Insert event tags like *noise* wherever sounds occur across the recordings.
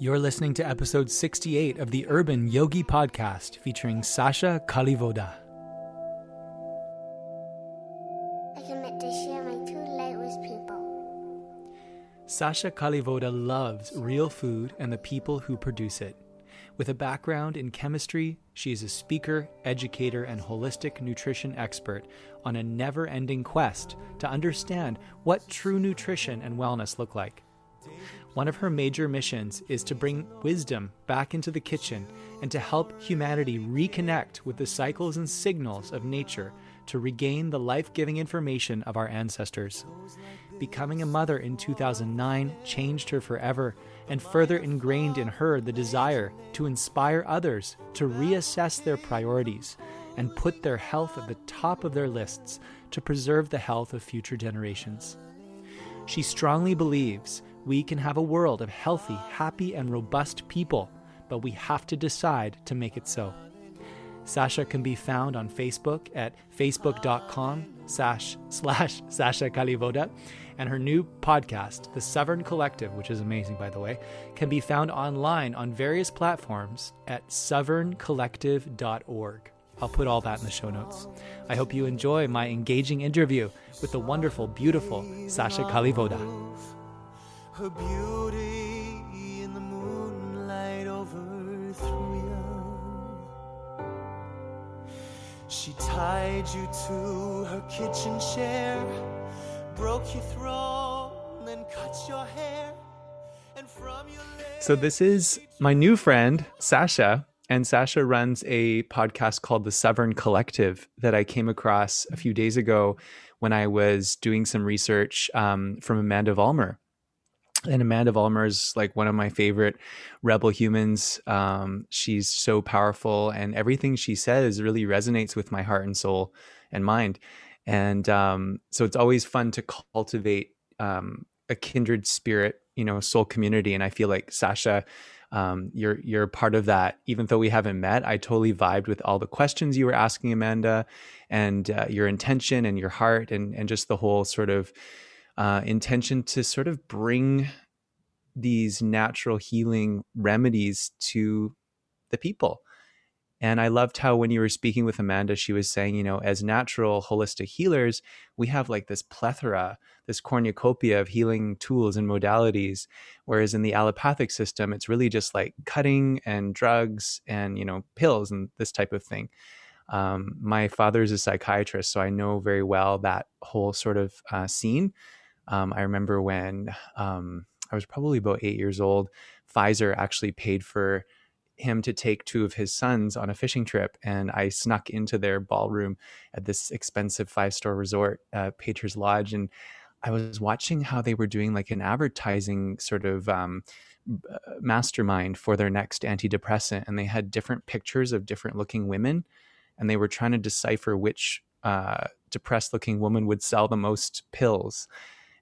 You're listening to episode 68 of the Urban Yogi Podcast featuring Sascha Kalivoda. I commit to share my true light with people. Sascha Kalivoda loves real food and the people who produce it. With a background in chemistry, she is a speaker, educator, and holistic nutrition expert on a never ending quest to understand what true nutrition and wellness look like. One of her major missions is to bring wisdom back into the kitchen and to help humanity reconnect with the cycles and signals of nature to regain the life giving information of our ancestors. Becoming a mother in 2009 changed her forever and further ingrained in her the desire to inspire others to reassess their priorities and put their health at the top of their lists to preserve the health of future generations. She strongly believes we can have a world of healthy, happy, and robust people, but we have to decide to make it so. Sascha can be found on Facebook at facebook.com slash slash Sascha Kalivoda. And her new podcast, The Sovereign Collective, which is amazing, by the way, can be found online on various platforms at sovereigncollective.org. I'll put all that in the show notes. I hope you enjoy my engaging interview with the wonderful, beautiful Sascha Kalivoda. Her beauty in the moonlight overthrew you. She tied you to her kitchen chair, broke your throne, then cut your hair. And from your So, this is my new friend, Sascha. And Sascha runs a podcast called The Sovereign Collective that I came across a few days ago when I was doing some research um, from Amanda Vollmer. And Amanda Vollmer is like one of my favorite rebel humans. Um, she's so powerful, and everything she says really resonates with my heart and soul and mind. And um, so it's always fun to cultivate um, a kindred spirit, you know, soul community. And I feel like Sasha, um, you're you're part of that. Even though we haven't met, I totally vibed with all the questions you were asking, Amanda, and uh, your intention and your heart, and and just the whole sort of uh, intention to sort of bring these natural healing remedies to the people. And I loved how when you were speaking with Amanda, she was saying, you know, as natural holistic healers, we have like this plethora, this cornucopia of healing tools and modalities. Whereas in the allopathic system, it's really just like cutting and drugs and, you know, pills and this type of thing. Um, my father is a psychiatrist, so I know very well that whole sort of uh, scene. Um, I remember when um, I was probably about eight years old, Pfizer actually paid for him to take two of his sons on a fishing trip, and I snuck into their ballroom at this expensive five star resort, uh, Patriots Lodge, and I was watching how they were doing like an advertising sort of um, uh, mastermind for their next antidepressant, and they had different pictures of different looking women, and they were trying to decipher which uh, depressed looking woman would sell the most pills.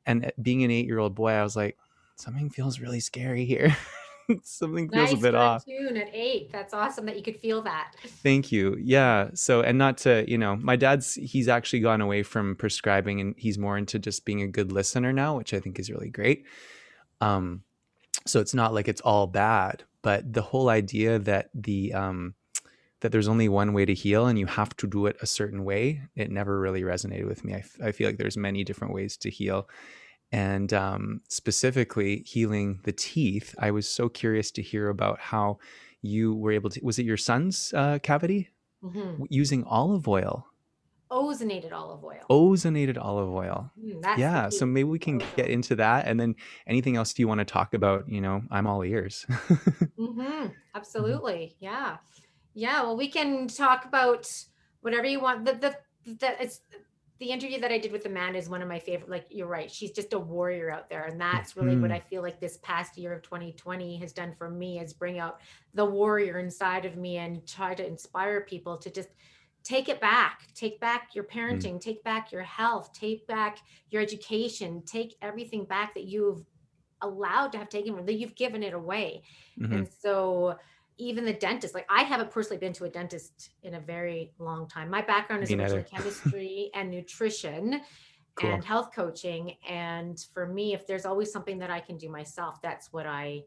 And being an eight year old boy, I was like, something feels really scary here. *laughs* something feels nice a bit off. cartoon at eight. That's awesome that you could feel that. Thank you. Yeah. So, and not to, you know, my dad's, he's actually gone away from prescribing and he's more into just being a good listener now, which I think is really great. Um, so it's not like it's all bad, but the whole idea that the, um, that there's only one way to heal and you have to do it a certain way, it never really resonated with me. I, f- I feel like there's many different ways to heal and um, specifically healing the teeth. I was so curious to hear about how you were able to. Was it your son's uh, cavity hmm using olive oil, Ozonated olive oil. ozonated olive oil? Mm, yeah, so maybe we can get into that, and then anything else do you want to talk about? You know, I'm all ears. *laughs* hmm Absolutely. Yeah. Yeah. Well, we can talk about whatever you want. The the the it's the interview that I did with Amanda is one of my favorite. Like you're right, she's just a warrior out there, and that's really what Mhm. I feel like this past year of 2020 has done for me is bring out the warrior inside of me and try to inspire people to just take it back take back your parenting take back your health take back your education take everything back that you've allowed to have taken from that you've given it away Mhm. and so even the dentist like i haven't personally been to a dentist in a very long time my background is originally chemistry *laughs* and nutrition Cool. and health coaching and for me if there's always something that i can do myself that's what i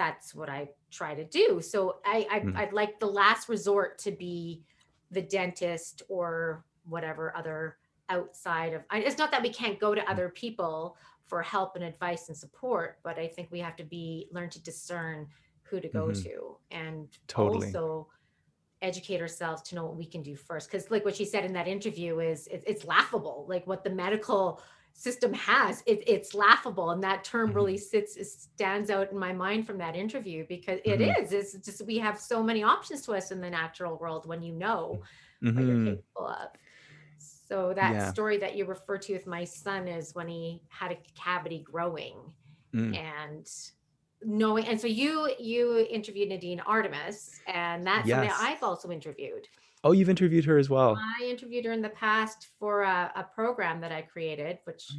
that's what I try to do. So I, I Mm. I'd like the last resort to be the dentist or whatever other outside of. It's not that we can't go to other people for help and advice and support, but I think we have to be learn to discern who to go Mhm. to and Totally. also educate ourselves to know what we can do first. Because like what she said in that interview is it, it's laughable, like what the medical system has. It, it's laughable, and that term Mhm. really sits stands out in my mind from that interview because it Mhm. is. It's just we have so many options to us in the natural world when you know what you're Mhm. capable of. So that Yeah. story that you refer to with my son is when he had a cavity growing Mm. and knowing and so you you interviewed Nadine Artemis and that's something I've also interviewed. Oh, you've interviewed her as well. I interviewed her in the past for a, a program that I created, which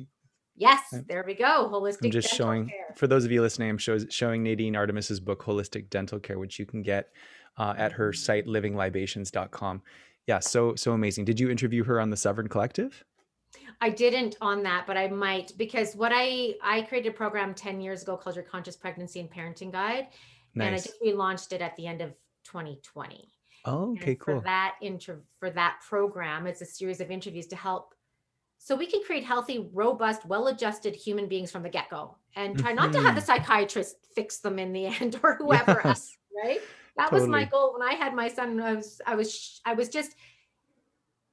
yes, I'm- there we go. Holistic I'm just dental showing care. for those of you listening. I'm shows, showing Nadine Artemis's book, Holistic Dental Care, which you can get uh, at her site livinglibations.com. Yeah, so so amazing. Did you interview her on the Sovereign Collective? I didn't on that, but I might because what I I created a program 10 years ago called your conscious pregnancy and parenting guide. And I Nice. just relaunched it at the end of 2020. Oh, okay, For cool. that inter for that program, it's a series of interviews to help so we can create healthy, robust, well-adjusted human beings from the get-go and try not to have the Mhm. psychiatrist fix them in the *laughs* end or whoever else, right? That was my goal when I had my son. I was I was I was just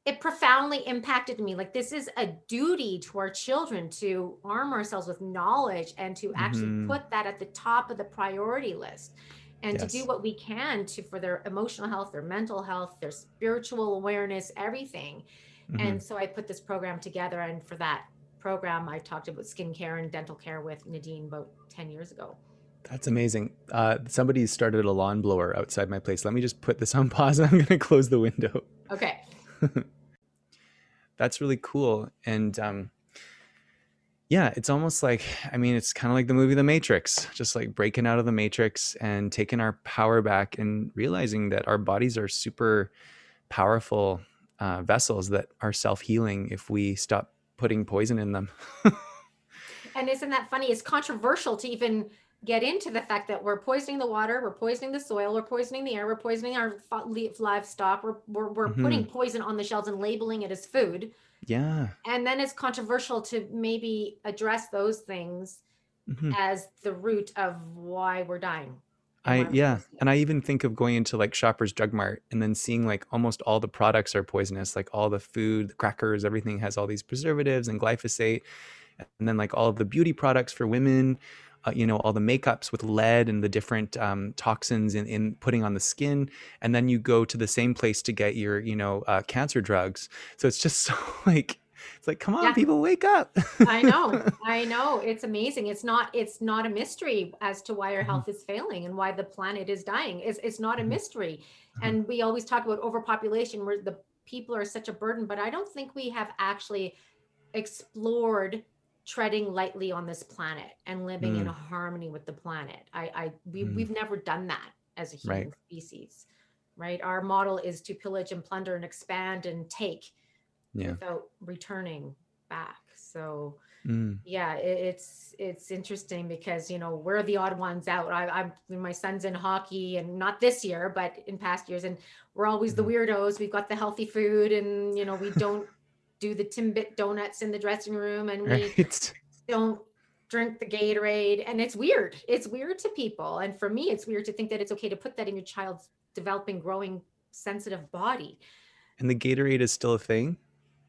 it profoundly impacted me. Like this is a duty to our children to arm ourselves with knowledge and to actually Mhm. put that at the top of the priority list and to do what we can to for their emotional health, their mental health, their spiritual awareness, everything. Mhm. And so I put this program together and for that program I talked about skincare and dental care with Nadine about 10 years ago. That's amazing. Uh, somebody started a lawn blower outside my place. Let me just put this on pause. I'm going to close the window. Okay. *laughs* That's really cool. And um, yeah, it's almost like, I mean, it's kind of like the movie The Matrix, just like breaking out of the Matrix and taking our power back and realizing that our bodies are super powerful uh, vessels that are self healing if we stop putting poison in them. *laughs* And isn't that funny? It's controversial to even get into the fact that we're poisoning the water, we're poisoning the soil, we're poisoning the air, we're poisoning our livestock, we're, we're, we're putting Mm-hmm. poison on the shelves and labeling it as food. yeah. And then it's controversial to maybe address those things Mhm. as the root of why we're dying. I yeah, and I even think of going into like Shoppers Drug Mart and then seeing like almost all the products are poisonous, like all the food, the crackers, everything has all these preservatives and glyphosate, and then like all of the beauty products for women, uh, you know, all the makeups with lead and the different um, toxins in, in putting on the skin, and then you go to the same place to get your you know uh, cancer drugs. So it's just *laughs* so like it's like come on, Yeah. people, wake up. I know, *laughs* I know. It's amazing. It's not. It's not a mystery as to why our Mhm. health is failing and why the planet is dying. It's it's not a Mhm. mystery. Uh-huh. And we always talk about overpopulation, where the people are such a burden. But I don't think we have actually explored treading lightly on this planet and living in Mm. harmony with the planet. I, I we Mm. we've never done that as a human Right. species, right? Our model is to pillage and plunder and expand and take yeah. without returning back. So Mm. yeah it, it's it's interesting because you know we're the odd ones out I, i'm my son's in hockey and not this year but in past years and we're always the Mhm. weirdos we've got the healthy food and you know we don't do the timbit donuts in the dressing room and we Right. *laughs* don't drink the gatorade and it's weird it's weird to people and for me it's weird to think that it's okay to put that in your child's developing growing sensitive body And the Gatorade is still a thing.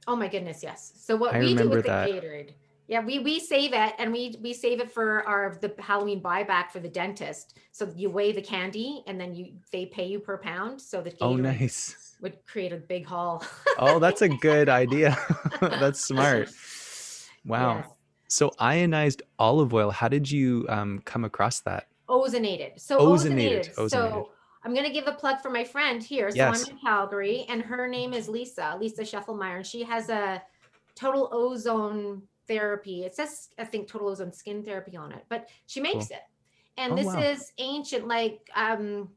Oh my goodness, yes. So what I we do with the that. Gatorade, yeah, we we save it and we we save it for our the Halloween buyback for the dentist. So you weigh the candy and then you they pay you per pound. So the Oh, Gatorade nice. Would create a big haul. Oh, that's a *laughs* good idea. *laughs* that's smart. Wow. Yes. So ionized olive oil. How did you um, come across that? Ozonated. So Ozonated, ozonated. ozonated. So I'm gonna give a plug for my friend here. So Yes. I'm in Calgary, and her name is Lisa, Lisa Scheffelmeyer, and she has a total ozone therapy. It says I think total ozone skin therapy on it, but she makes it. And Oh, this wow. is ancient, like um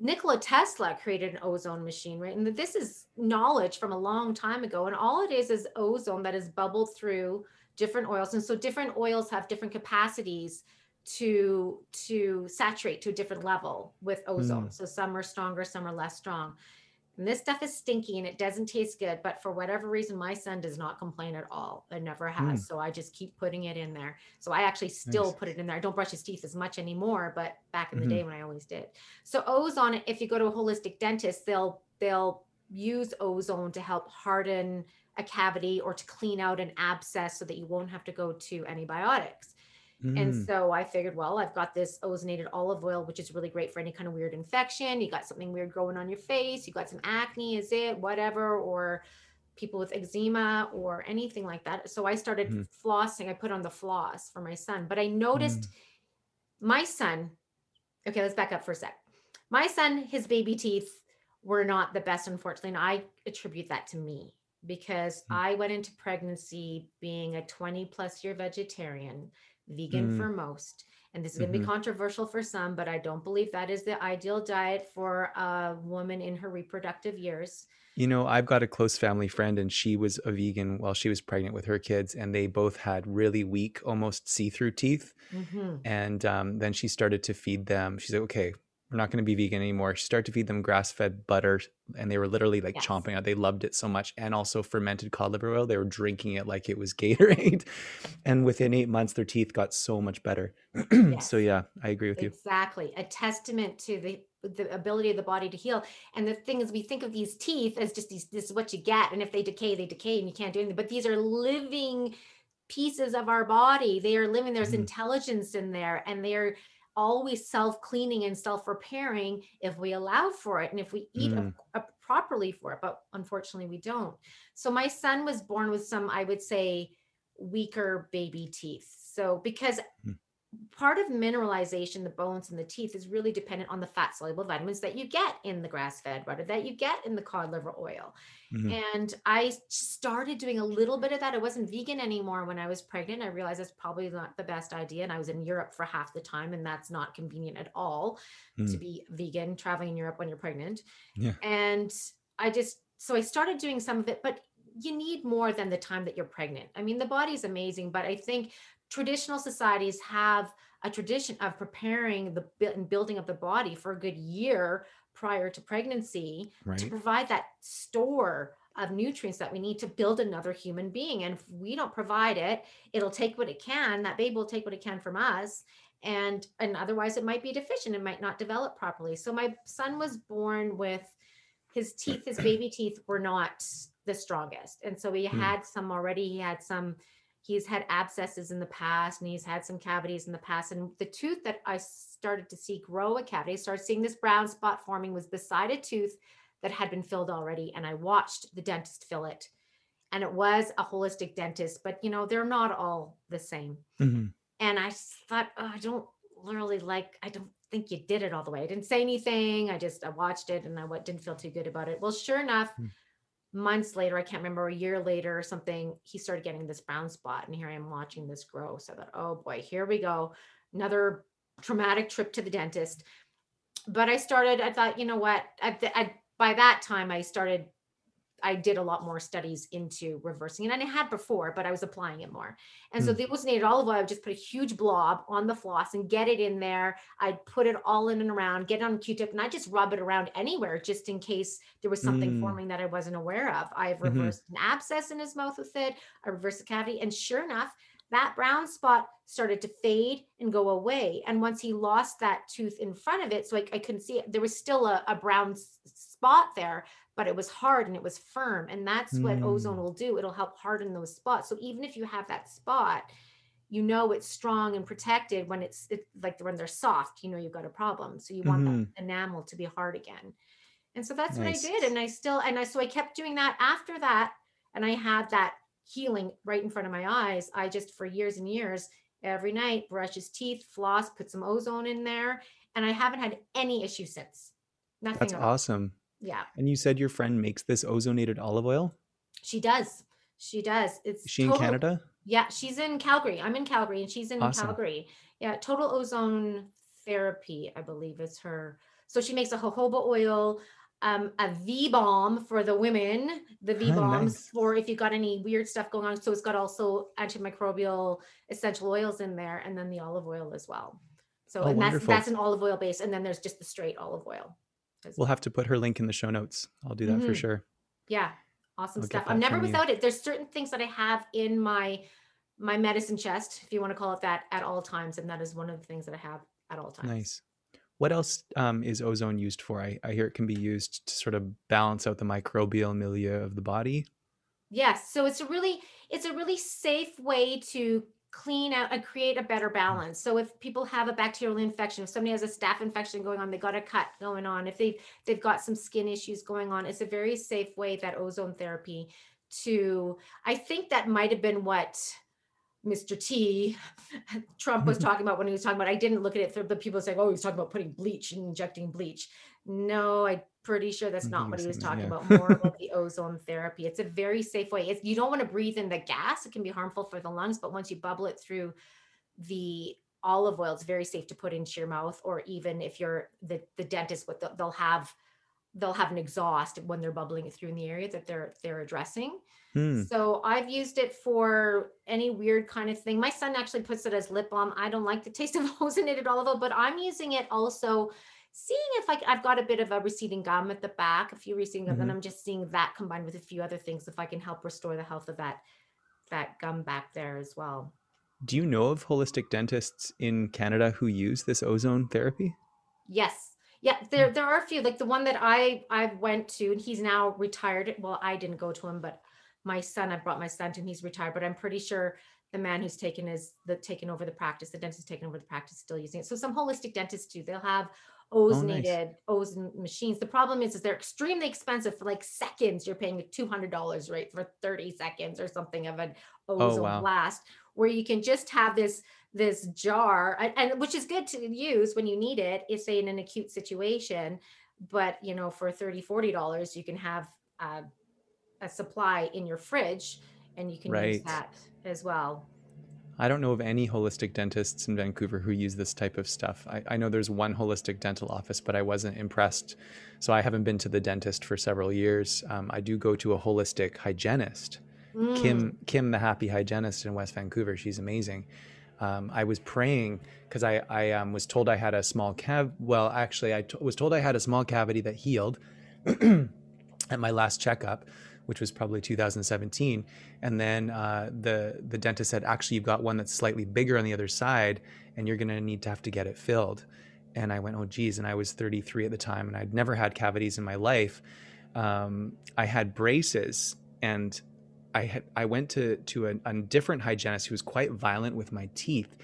Nikola Tesla created an ozone machine, right? And this is knowledge from a long time ago. And all it is is ozone that is bubbled through different oils. And so different oils have different capacities to to saturate to a different level with ozone. Mm. So some are stronger, some are less strong. And this stuff is stinky and it doesn't taste good, but for whatever reason, my son does not complain at all. It never has. Mm. So I just keep putting it in there. So I actually still Nice. put it in there. I don't brush his teeth as much anymore, but back in Mhm. the day when I always did. So ozone, if you go to a holistic dentist, they'll they'll use ozone to help harden a cavity or to clean out an abscess so that you won't have to go to antibiotics. And Mm. so I figured, well, I've got this ozonated olive oil, which is really great for any kind of weird infection. You got something weird growing on your face, you got some acne, is it, whatever, or people with eczema or anything like that. So I started Mhm. flossing. I put on the floss for my son, but I noticed my son. Okay, let's back up for a sec. My son, his baby teeth were not the best, unfortunately. And I attribute that to me because Mm. I went into pregnancy being a 20 plus year vegetarian, vegan Mm. for most. And this is going to Mhm. be controversial for some, but I don't believe that is the ideal diet for a woman in her reproductive years. You know, I've got a close family friend, and she was a vegan while she was pregnant with her kids, and they both had really weak, almost see-through teeth. Mhm. And um, then she started to feed them. She's like, "Okay, not going to be vegan anymore." She started to feed them grass-fed butter, and they were literally like Yes. chomping out. They loved it so much, and also fermented cod liver oil. They were drinking it like it was Gatorade. *laughs* and within eight months, their teeth got so much better. *clears throat* So yeah, I agree with you. Exactly. A testament to the the ability of the body to heal. And the thing is we think of these teeth as just these this is what you get. And if they decay, they decay and you can't do anything. But these are living pieces of our body. They are living, there's Mhm. intelligence in there and they're always self-cleaning and self-repairing if we allow for it and if we eat a- Mm. a- properly for it. But unfortunately we don't. So my son was born with some, I would say, weaker baby teeth. So because Mm. Part of mineralization, the bones and the teeth, is really dependent on the fat soluble vitamins that you get in the grass fed butter, that you get in the cod liver oil. Mhm. And I started doing a little bit of that. I wasn't vegan anymore when I was pregnant. I realized that's probably not the best idea. And I was in Europe for half the time, and that's not convenient at all to Mm. be vegan traveling in Europe when you're pregnant. Yeah. And I just, so I started doing some of it, but you need more than the time that you're pregnant. I mean, the body's amazing, but I think traditional societies have a tradition of preparing the and building of the body for a good year prior to pregnancy to provide that store of nutrients that we need to build another human being. And if we don't provide it, it'll take what it can. That baby will take what it can from us. And and otherwise it might be deficient. It might not develop properly. So my son was born with his teeth, his baby teeth were not the strongest. And so he Hmm. had some already. He had some, he's had abscesses in the past and he's had some cavities in the past. And the tooth that I started to see grow a cavity, started seeing this brown spot forming was beside a tooth that had been filled already. And I watched the dentist fill it. And it was a holistic dentist, but you know, they're not all the same. Mhm. And I thought, oh, I don't really like, I don't think you did it all the way. I didn't say anything. I just, I watched it and I didn't feel too good about it. Well, sure enough, Hmm. Months later, I can't remember, a year later or something, he started getting this brown spot. And here I am watching this grow. So that, oh boy, here we go. Another traumatic trip to the dentist. But I started, I thought, you know what? I, by that time, I started, I did a lot more studies into reversing it. And I had before, but I was applying it more. And so Hmm. the ozonated olive oil, I would just put a huge blob on the floss and get it in there. I'd put it all in and around, get it on a Q-tip, and I just rub it around anywhere just in case there was something Mm. forming that I wasn't aware of. I've Mhm. reversed an abscess in his mouth with it. I reversed a cavity, and sure enough, that brown spot started to fade and go away. And once he lost that tooth in front of it, so I, I couldn't see it, there was still a, a brown s- spot there, but it was hard and it was firm. And that's what ozone Mm. will do. It'll help harden those spots. So even if you have that spot, you know it's strong and protected when it's, it's like when they're soft, you know you've got a problem. So you want Mhm. that enamel to be hard again. And so that's Nice. what I did. And I still, and I, so I kept doing that after that. And I had that healing right in front of my eyes. I just, for years and years, every night, brush his teeth, floss, put some ozone in there. And I haven't had any issue since. Nothing. That's awesome. Yeah, And you said your friend makes this ozonated olive oil? she does. She does. It's Is she in Canada? Yeah, she's in Calgary. I'm in Calgary and she's in Awesome. Calgary. Yeah, total ozone therapy, I believe is her. So she makes a jojoba oil. um, a V bomb for the women, the V bombs nice. for if you got any weird stuff going on. So it's got also antimicrobial essential oils in there, and then the olive oil as well. So Oh, and that's wonderful. that's an olive oil base, and then there's just the straight olive oil. As We'll have to put her link in the show notes. I'll do that for Mhm. sure. Yeah, awesome I'll stuff. I'm never from you. without it. There's certain things that I have in my my medicine chest, if you want to call it that, at all times, and that is one of the things that I have at all times. Nice. What else um, is ozone used for? I, I hear it can be used to sort of balance out the microbial milieu of the body. Yes, so it's a really it's a really safe way to clean out and create a better mm. balance. So if people have a bacterial infection, if somebody has a staph infection going on, they got a cut going on, if they they've got some skin issues going on, it's a very safe way that ozone therapy to I think that might have been what Mr. T *laughs* Trump was *laughs* talking about when he was talking about I didn't look at it through but people say oh he was talking about putting bleach and injecting bleach. No, I'm pretty sure that's not what he was talking something- about. More about *laughs* the ozone therapy. It's a very safe way. It's, you don't want to breathe in the gas; it can be harmful for the lungs. But once you bubble it through the olive oil, it's very safe to put into your mouth. Or even if you're the the dentist, what they'll, they'll have they'll have an exhaust when they're bubbling it through in the area that they're they're addressing. Hmm. So I've used it for any weird kind of thing. My son actually puts it as lip balm. I don't like the taste of ozonated olive oil, but I'm using it also seeing if I, have got a bit of a receding gum at the back, a few receding gum, and Mhm. I'm just seeing that combined with a few other things if I can help restore the health of that that gum back there as well. Do you know of holistic dentists in Canada who use this ozone therapy? Yes. Yeah, there there are a few. Like the one that I I went to, and he's now retired. Well, I didn't go to him, but my son, I brought my son to, him. he's retired. But I'm pretty sure the man who's taken is the taken over the practice, the dentist taken over the practice, still using it. So some holistic dentists do. They'll have ozonated ozone machines. The problem is, is they're extremely expensive for like seconds. You're paying two hundred dollars, right, for thirty seconds or something of an ozone wow. blast, where you can just have this this jar and, and which is good to use when you need it if say in an acute situation but you know for 30 40 dollars you can have uh, a supply in your fridge and you can use that as well I don't know of any holistic dentists in Vancouver who use this type of stuff. I, I know there's one holistic dental office, but I wasn't impressed. So I haven't been to the dentist for several years. Um, I do go to a holistic hygienist, Mm, Kim, Kim, the happy hygienist in West Vancouver. She's amazing. Um, I was praying because I, I um, was told I had a small cav. Well, actually, I t- was told I had a small cavity that healed *clears throat* at my last checkup, which was probably 2017. And then uh, the the dentist said, actually, you've got one that's slightly bigger on the other side, and you're going to need to have to get it filled. And I went, oh, geez. And I was 33 at the time, and I'd never had cavities in my life. Um, I had braces, and I had I went to to a, a different hygienist who was quite violent with my teeth,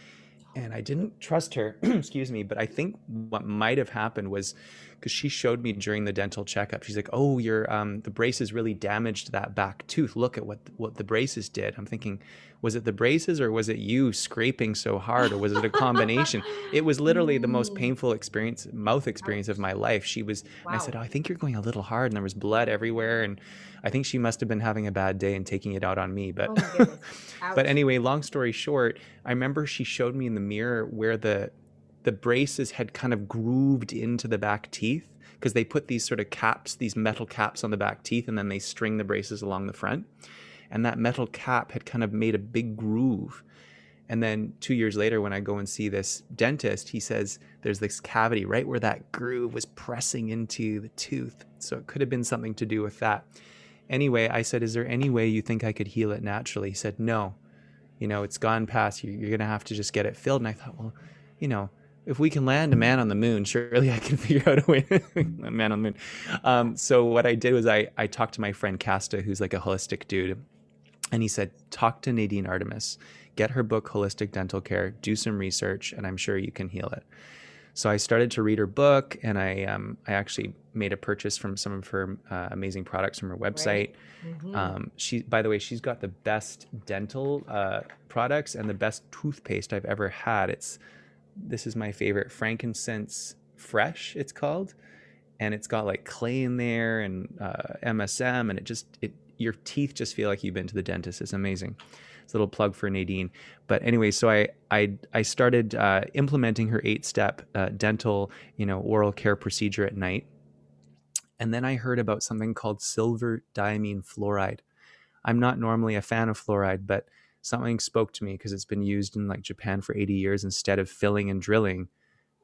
and I didn't trust her. *clears throat* excuse me, but I think what might have happened was because she showed me during the dental checkup. She's like, "Oh, your um, the braces really damaged that back tooth. Look at what what the braces did." I'm thinking, was it the braces or was it you scraping so hard or was it a combination? it was literally the most *laughs* painful experience, mouth experience of my life. She was, and I said, "Oh, I think you're going a little hard," and there was blood everywhere, and I think she must have been having a bad day and taking it out on me. But Oh *laughs* but anyway, long story short, I remember she showed me in the mirror where the the braces had kind of grooved into the back teeth because they put these sort of caps, these metal caps on the back teeth, and then they string the braces along the front. And that metal cap had kind of made a big groove. And then two years later, when I go and see this dentist, he says there's this cavity right where that groove was pressing into the tooth. So it could have been something to do with that. Anyway, I said, Is there any way you think I could heal it naturally? He said, No. You know, it's gone past you. You're going to have to just get it filled. And I thought, Well, you know, if we can land a man on the moon, surely I can *laughs* figure out a way a man on the moon. Um, so what I did was I, I talked to my friend Casta, who's like a holistic dude. And he said, Talk to Nadine Artemis, get her book, Holistic Dental Care, do some research, and I'm sure you can heal it. So I started to read her book, and I um, I actually made a purchase from some of her uh, amazing products from her website. Mhm. Um, she, by the way, she's got the best dental uh, products and the best toothpaste I've ever had. It's this is my favorite, frankincense fresh. It's called, and it's got like clay in there and uh, MSM, and it just it your teeth just feel like you've been to the dentist. It's amazing. It's a little plug for Nadine. But anyway, so I I I started uh, implementing her eight step uh, dental you know oral care procedure at night And then I heard about something called silver diamine fluoride. I'm not normally a fan of fluoride, but something spoke to me because it's been used in like Japan for 80 years. Instead of filling and drilling,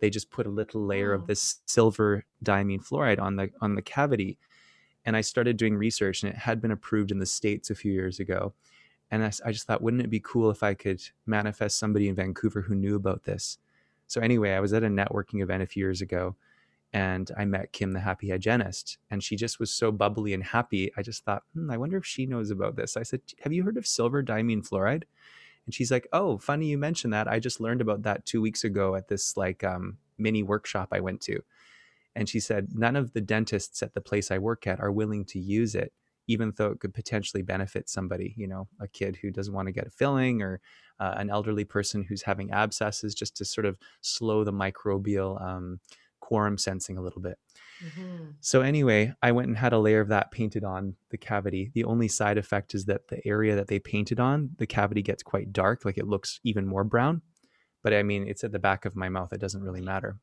they just put a little layer Oh. of this silver diamine fluoride on the on the cavity. And I started doing research, and it had been approved in the states a few years ago. And I just thought, wouldn't it be cool if I could manifest somebody in Vancouver who knew about this? So anyway, I was at a networking event a few years ago, and I met Kim, the happy hygienist, and she just was so bubbly and happy. I just thought, hmm, I wonder if she knows about this. I said, Have you heard of silver diamine fluoride? And she's like, Oh, funny you mentioned that. I just learned about that two weeks ago at this like um, mini workshop I went to. And she said, None of the dentists at the place I work at are willing to use it, even though it could potentially benefit somebody, you know, a kid who doesn't want to get a filling or uh, an elderly person who's having abscesses, just to sort of slow the microbial um, quorum sensing a little bit. Mhm. So anyway, I went and had a layer of that painted on the cavity. The only side effect is that the area that they painted on, the cavity gets quite dark, like it looks even more brown. But I mean, it's at the back of my mouth. It doesn't really matter.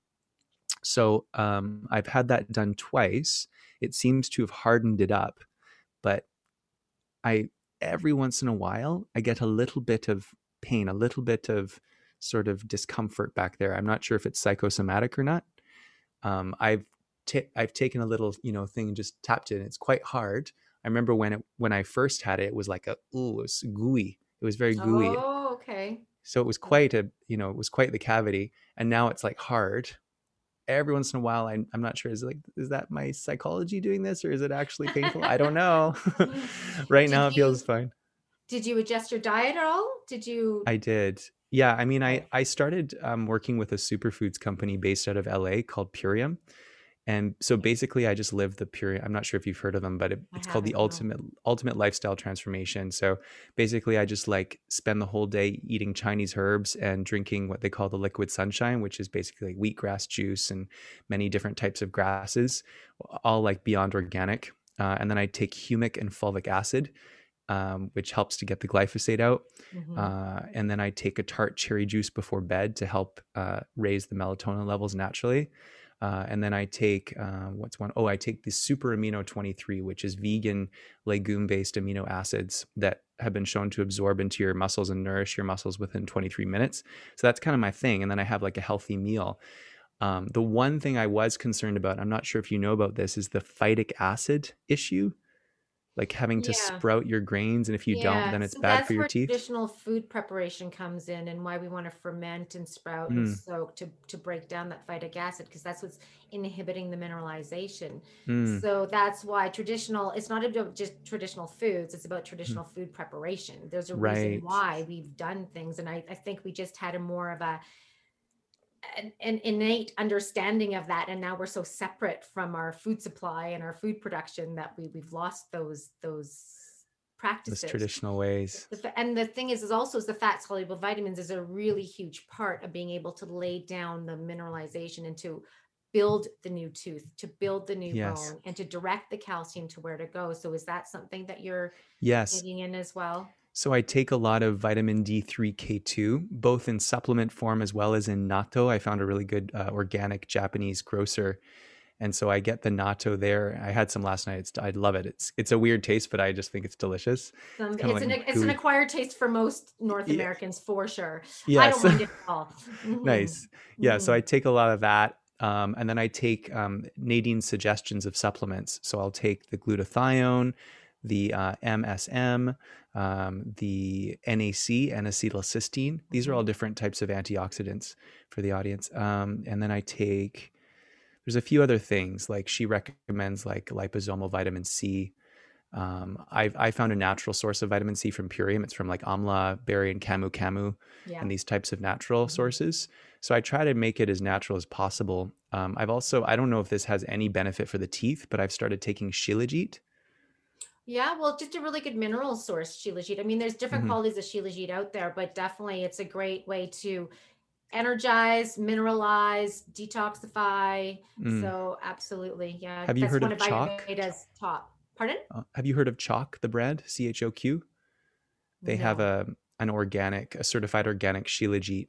So um, I've had that done twice. It seems to have hardened it up, but I every once in a while I get a little bit of pain, a little bit of sort of discomfort back there. I'm not sure if it's psychosomatic or not. Um, I've ta- I've taken a little you know thing and just tapped it. and It's quite hard. I remember when it when I first had it, it was like a ooh, it was gooey. It was very gooey. Oh, okay. So it was quite a, you know, it was quite the cavity. And now it's like hard. Every once in a while, I'm, I'm not sure. Is it like, is that my psychology doing this or is it actually painful? I don't know. *laughs* *laughs* right Did now, it feels fine. Did you adjust your diet at all? Did you? I did. Yeah. I mean, I, I started um, working with a superfoods company based out of LA called Purium. And so basically, I just live the Purium. I'm not sure if you've heard of them, but it, it's called the ultimate ultimate lifestyle transformation. So basically, I just like spend the whole day eating Chinese herbs and drinking what they call the liquid sunshine, which is basically like wheatgrass juice and many different types of grasses, all like beyond organic. Uh, and then I take humic and fulvic acid, um, which helps to get the glyphosate out. Mhm. Uh, and then I take a tart cherry juice before bed to help uh, raise the melatonin levels naturally. Uh, and then I take uh, what's one? Oh, I take the super amino 23, which is vegan legume based amino acids that have been shown to absorb into your muscles and nourish your muscles within 23 minutes. So that's kind of my thing. And then I have like a healthy meal. Um, the one thing I was concerned about, I'm not sure if you know about this, is the phytic acid issue, like having to Yeah. sprout your grains, and if you don't, then it's so bad for your where teeth. Traditional food preparation comes in, and why we want to ferment and sprout and Mm. soak to to break down that phytic acid because that's what's inhibiting the mineralization. Mm, So that's why traditional. It's not about just traditional foods; it's about traditional food preparation. There's a Right. reason why we've done things, and I, I think we just had a more of a an, an innate understanding of that and now we're so separate from our food supply and our food production that we we've lost those those practices those traditional ways. and the thing is is also is the fat soluble vitamins is a really huge part of being able to lay down the mineralization and to build the new tooth to build the new Yes. bone and to direct the calcium to where to go so is that something that you're Yes. taking in as well So I take a lot of vitamin D3K2, both in supplement form as well as in natto. I found a really good uh, organic Japanese grocer. And so I get the natto there. I had some last night. It's, I love it. It's it's a weird taste, but I just think it's delicious. Some, kinda it's, an, it's an acquired taste for most North Yeah. Americans for sure. I Yes. don't mind it at all. *laughs* Mhm. nice. Yeah. So Mhm. I take a lot of that. Um, and then I take um, Nadine's suggestions of supplements. So I'll take the glutathione, the uh, MSM, um, the NAC, and acetylcysteine. These are all different types of antioxidants for the audience. Um, and then I take, there's a few other things like she recommends like liposomal vitamin C. Um, I've I found a natural source of vitamin C from Purium. It's from like amla berry and camu camu yeah. and these types of natural Mhm. sources. So I try to make it as natural as possible. Um, I've also I don't know if this has any benefit for the teeth, but I've started taking Shilajit. Yeah, well, just a really good mineral source, shilajit. I mean, there's different Mhm. qualities of shilajit out there, but definitely it's a great way to energize, mineralize, detoxify. Mm. So absolutely, yeah. Have you that's heard one of chalk? Ayurveda's top. Pardon? Uh, have you heard of chalk? the brand C H O Q? They have a an organic, a certified organic Shilajit,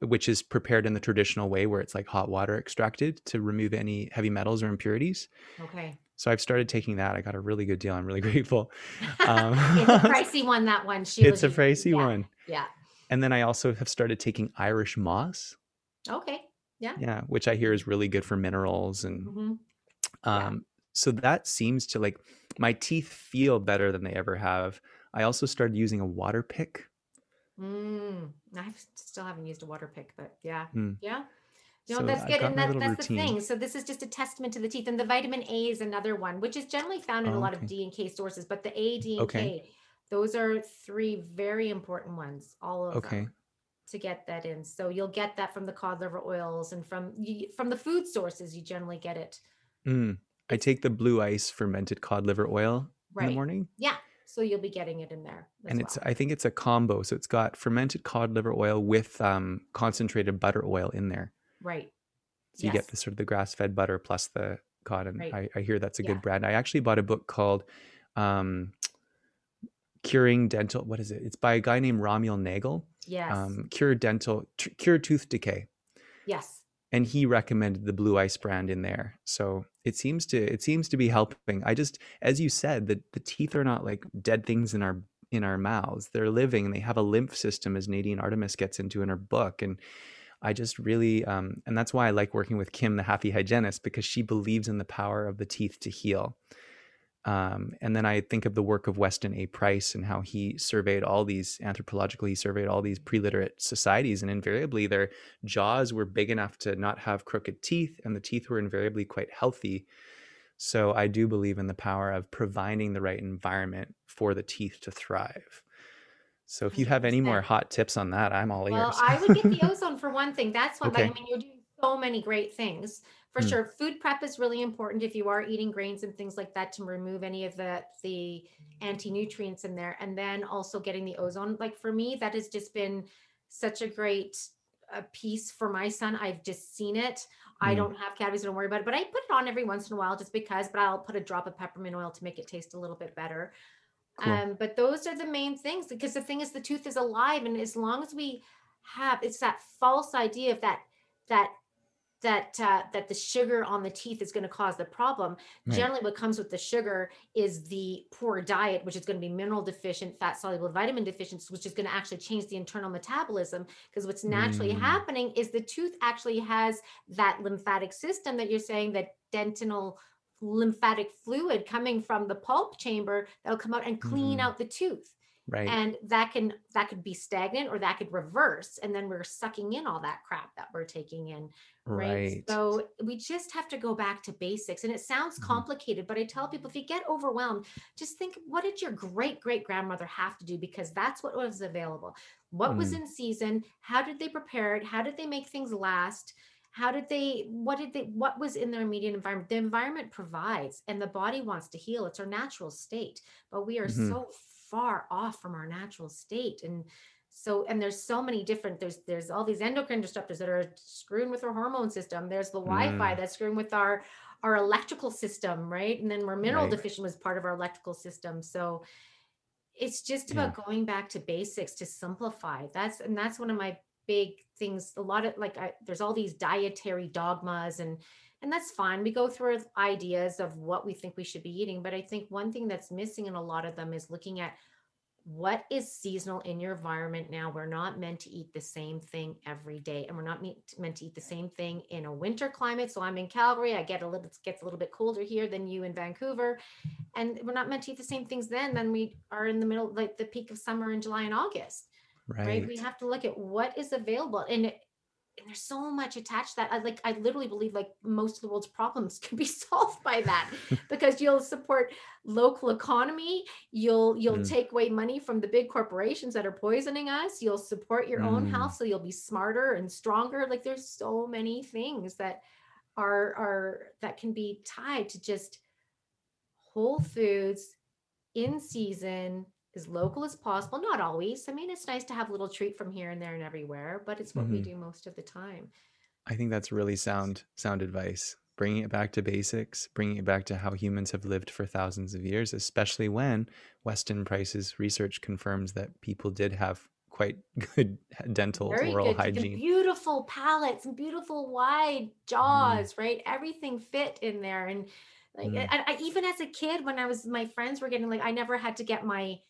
which is prepared in the traditional way, where it's like hot water extracted to remove any heavy metals or impurities. Okay. So I've started taking that. I got a really good deal. I'm really *laughs* grateful. *laughs* Um, it's a *laughs* pricey one. That one. Sheila it's a G. pricey yeah. one. Yeah. And then I also have started taking Irish moss. Okay. Yeah. Yeah, which I hear is really good for minerals and hmm um so that seems to like my teeth feel better than they ever have. I also started using a water pick. Mm. I still haven't used a water pick, but yeah. Hmm. Yeah. No, that's good. And that, that's the thing. So this is just a testament to the teeth. And the vitamin A is another one, which is generally found in a Oh, lot of. D and K sources, but the A, D, and Okay. K, those are three very important ones, all of Okay. them, to get that in. So you'll get that from the cod liver oils and from from the food sources. You generally get it. Mm. I take the blue ice fermented cod liver oil in Right. the morning. Yeah. So you'll be getting it in there. And it's well. I think it's a combo. So it's got fermented cod liver oil with um, concentrated butter oil in there. Right. So you get the sort of the grass fed butter plus the cotton. Right. I, I hear that's a Yeah. good brand. I actually bought a book called um, Curing Dental. What is it? It's by a guy named Ramiel Nagel. Yes. Um, Cure Dental, t- Cure Tooth Decay. yes. and he recommended the blue ice brand in there so it seems to it seems to be helping i just as you said the, the teeth are not like dead things in our in our mouths they're living and they have a lymph system as nadine artemis gets into in her book and i just really um, and that's why i like working with kim the happy hygienist because she believes in the power of the teeth to heal um, and then I think of the work of Weston A. Price and how he surveyed all these anthropologically, he surveyed all these pre-literate societies, and invariably their jaws were big enough to not have crooked teeth, and the teeth were invariably quite healthy. So I do believe in the power of providing the right environment for the teeth to thrive. So if you have any more hot tips on that, I'm all ears. Well. I would get the *laughs* ozone for one thing. That's one. Like, I mean, you're doing so many great things. For Hmm. sure, food prep is really important if you are eating grains and things like that to remove any of the the anti nutrients in there, and then also getting the ozone. Like for me, that has just been such a great uh, piece for my son. I've just seen it. I Hmm. don't have cavities, don't worry about it. But I put it on every once in a while just because. But I'll put a drop of peppermint oil to make it taste a little bit better. Cool. Um, but those are the main things because the thing is the tooth is alive, and as long as we have it's that false idea of that that that uh, that the sugar on the teeth is going to cause the problem. Right. Generally, what comes with the sugar is the poor diet, which is going to be mineral deficient, fat soluble, vitamin deficient, which is going to actually change the internal metabolism. Because what's naturally Mm. happening is the tooth actually has that lymphatic system that you're saying that dentinal lymphatic fluid coming from the pulp chamber that'll come out and clean Mhm. out the tooth right. and that can that could be stagnant or that could reverse and then we're sucking in all that crap that we're taking in right, right. so we just have to go back to basics and it sounds Mhm. complicated but i tell people if you get overwhelmed just think what did your great great grandmother have to do because that's what was available what was Mm. in season how did they prepare it how did they make things last how did they what did they what was in their immediate environment? The environment provides and the body wants to heal. It's our natural state but we are Mhm. so far off from our natural state and so and there's so many different there's there's all these endocrine disruptors that are screwing with our hormone system. There's the wi-fi Mm. that's screwing with our our electrical system right? And then we're mineral Right. deficient was part of our electrical system. So it's just about going back to basics to simplify. That's and that's one of my big things a lot of like I, there's all these dietary dogmas and and that's fine. We go through ideas of what we think we should be eating but i think one thing that's missing in a lot of them is looking at what is seasonal in your environment now. We're not meant to eat the same thing every day and we're not meant to eat the same thing in a winter climate. So i'm in calgary i get a little it gets a little bit colder here than you in vancouver and we're not meant to eat the same things then than we are in the middle like the peak of summer in july and august right. right, we have to look at what is available and and there's so much attached to that i like i literally believe like most of the world's problems *laughs* can be solved by that *laughs* because you'll support local economy you'll you'll Mm. take away money from the big corporations that are poisoning us you'll support your own Mm. health so you'll be smarter and stronger like there's so many things that are are that can be tied to just whole foods in season as local as possible not always i mean it's nice to have a little treat from here and there and everywhere but it's what we Mhm. do most of the time I think that's really sound sound advice. Bringing it back to basics, bringing it back to how humans have lived for thousands of years, especially when Weston Price's research confirms that people did have quite *laughs* good dental very oral good hygiene. beautiful palates and beautiful wide jaws right everything fit in there and Like Mm. I, I, even as a kid, when I was my friends were getting like I never had to get my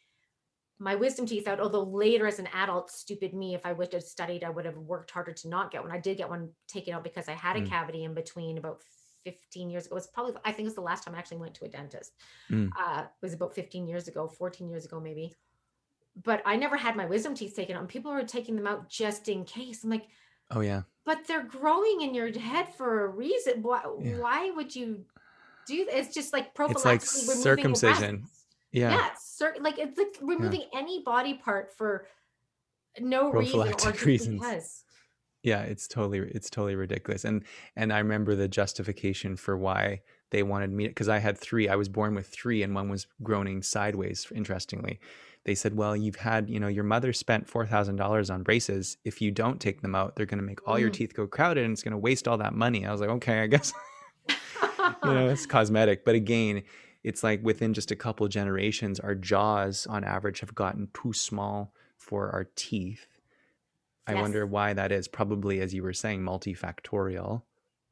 my wisdom teeth out. Although later as an adult, stupid me, if I would have studied, I would have worked harder to not get one. I did get one taken out because I had a Mm. cavity in between about 15 years ago. It was probably I think it was the last time I actually went to a dentist. Mm. Uh, it was about 15 years ago, 14 years ago maybe. But I never had my wisdom teeth taken out. And people were taking them out just in case. I'm like, Oh yeah. but they're growing in your head for a reason. Why, Yeah. why would you do? It's just like It's like circumcision. Yeah. Yeah, cer- like it's like removing any body part for no reason or reasons. because. yeah it's totally it's totally ridiculous and and i remember the justification for why they wanted me because i had three i was born with three and one was groaning sideways interestingly they said well you've had you know your mother spent $4000 on braces if you don't take them out they're going to make all your Mm. teeth go crowded and it's going to waste all that money i was like okay i guess *laughs* you know *laughs* it's cosmetic but again it's like within just a couple generations our jaws on average have gotten too small for our teeth i Yes. wonder why that is probably as you were saying multifactorial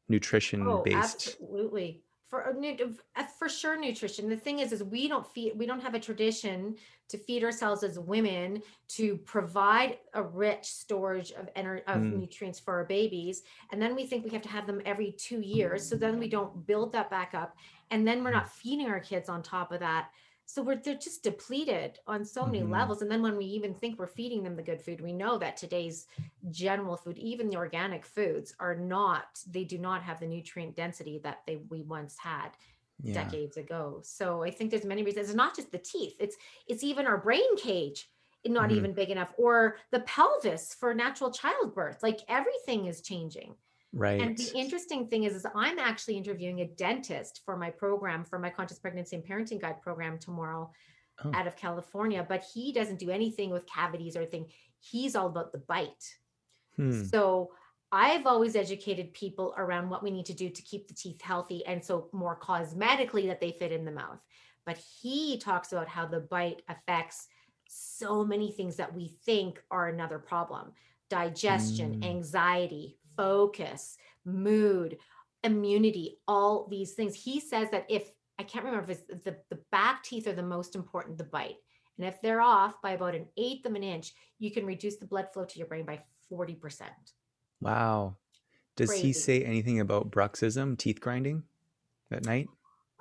nutrition Oh, based absolutely. For uh, nu- uh, for sure, nutrition. The thing is, is we don't feed. We don't have a tradition to feed ourselves as women to provide a rich storage of ener- of Mm. nutrients for our babies, and then we think we have to have them every two years. So then we don't build that back up, and then we're Mm. not feeding our kids on top of that. So we're they're just depleted on so many Mhm. levels. And then when we even think we're feeding them the good food, we know that today's general food, even the organic foods, are not, they do not have the nutrient density that they we once had yeah decades ago. So I think there's many reasons. It's not just the teeth, it's it's even our brain cage not Mhm. even big enough, or the pelvis for natural childbirth. Like everything is changing. Right And the interesting thing is, is I'm actually interviewing a dentist for my program, for my conscious pregnancy and parenting guide program tomorrow Oh. out of California. But he doesn't do anything with cavities or anything. He's all about the bite. Hmm. So I've always educated people around what we need to do to keep the teeth healthy and so more cosmetically that they fit in the mouth. But he talks about how the bite affects so many things that we think are another problem digestion, Mm. anxiety, focus, mood, immunity, all these things. He says that if I can't remember if it's the, the back teeth are the most important, the bite. And if they're off by about an eighth of an inch, you can reduce the blood flow to your brain by 40%. wow does he say anything about bruxism teeth grinding at night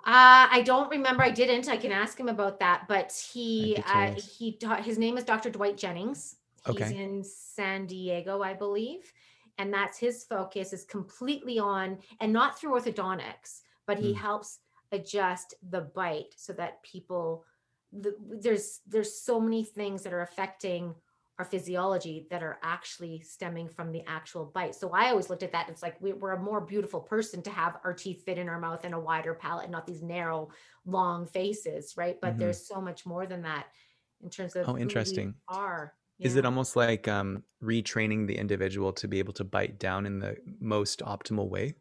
Uh, I don't remember. I didn't. I can ask him about that. But he uh, he his name is Dr. Dwight Jennings. He's Okay. in San Diego, I believe, and that's his focus is completely on, and not through orthodontics, but he Mm. helps adjust the bite so that people. The, there's there's so many things that are affecting our physiology that are actually stemming from the actual bite. So I always looked at that. It's like we, we're a more beautiful person to have our teeth fit in our mouth and a wider palate, and not these narrow, long faces, right? But Mhm. there's so much more than that in terms of Oh, who we interesting. are. Is it almost like um, retraining the individual to be able to bite down in the most optimal way?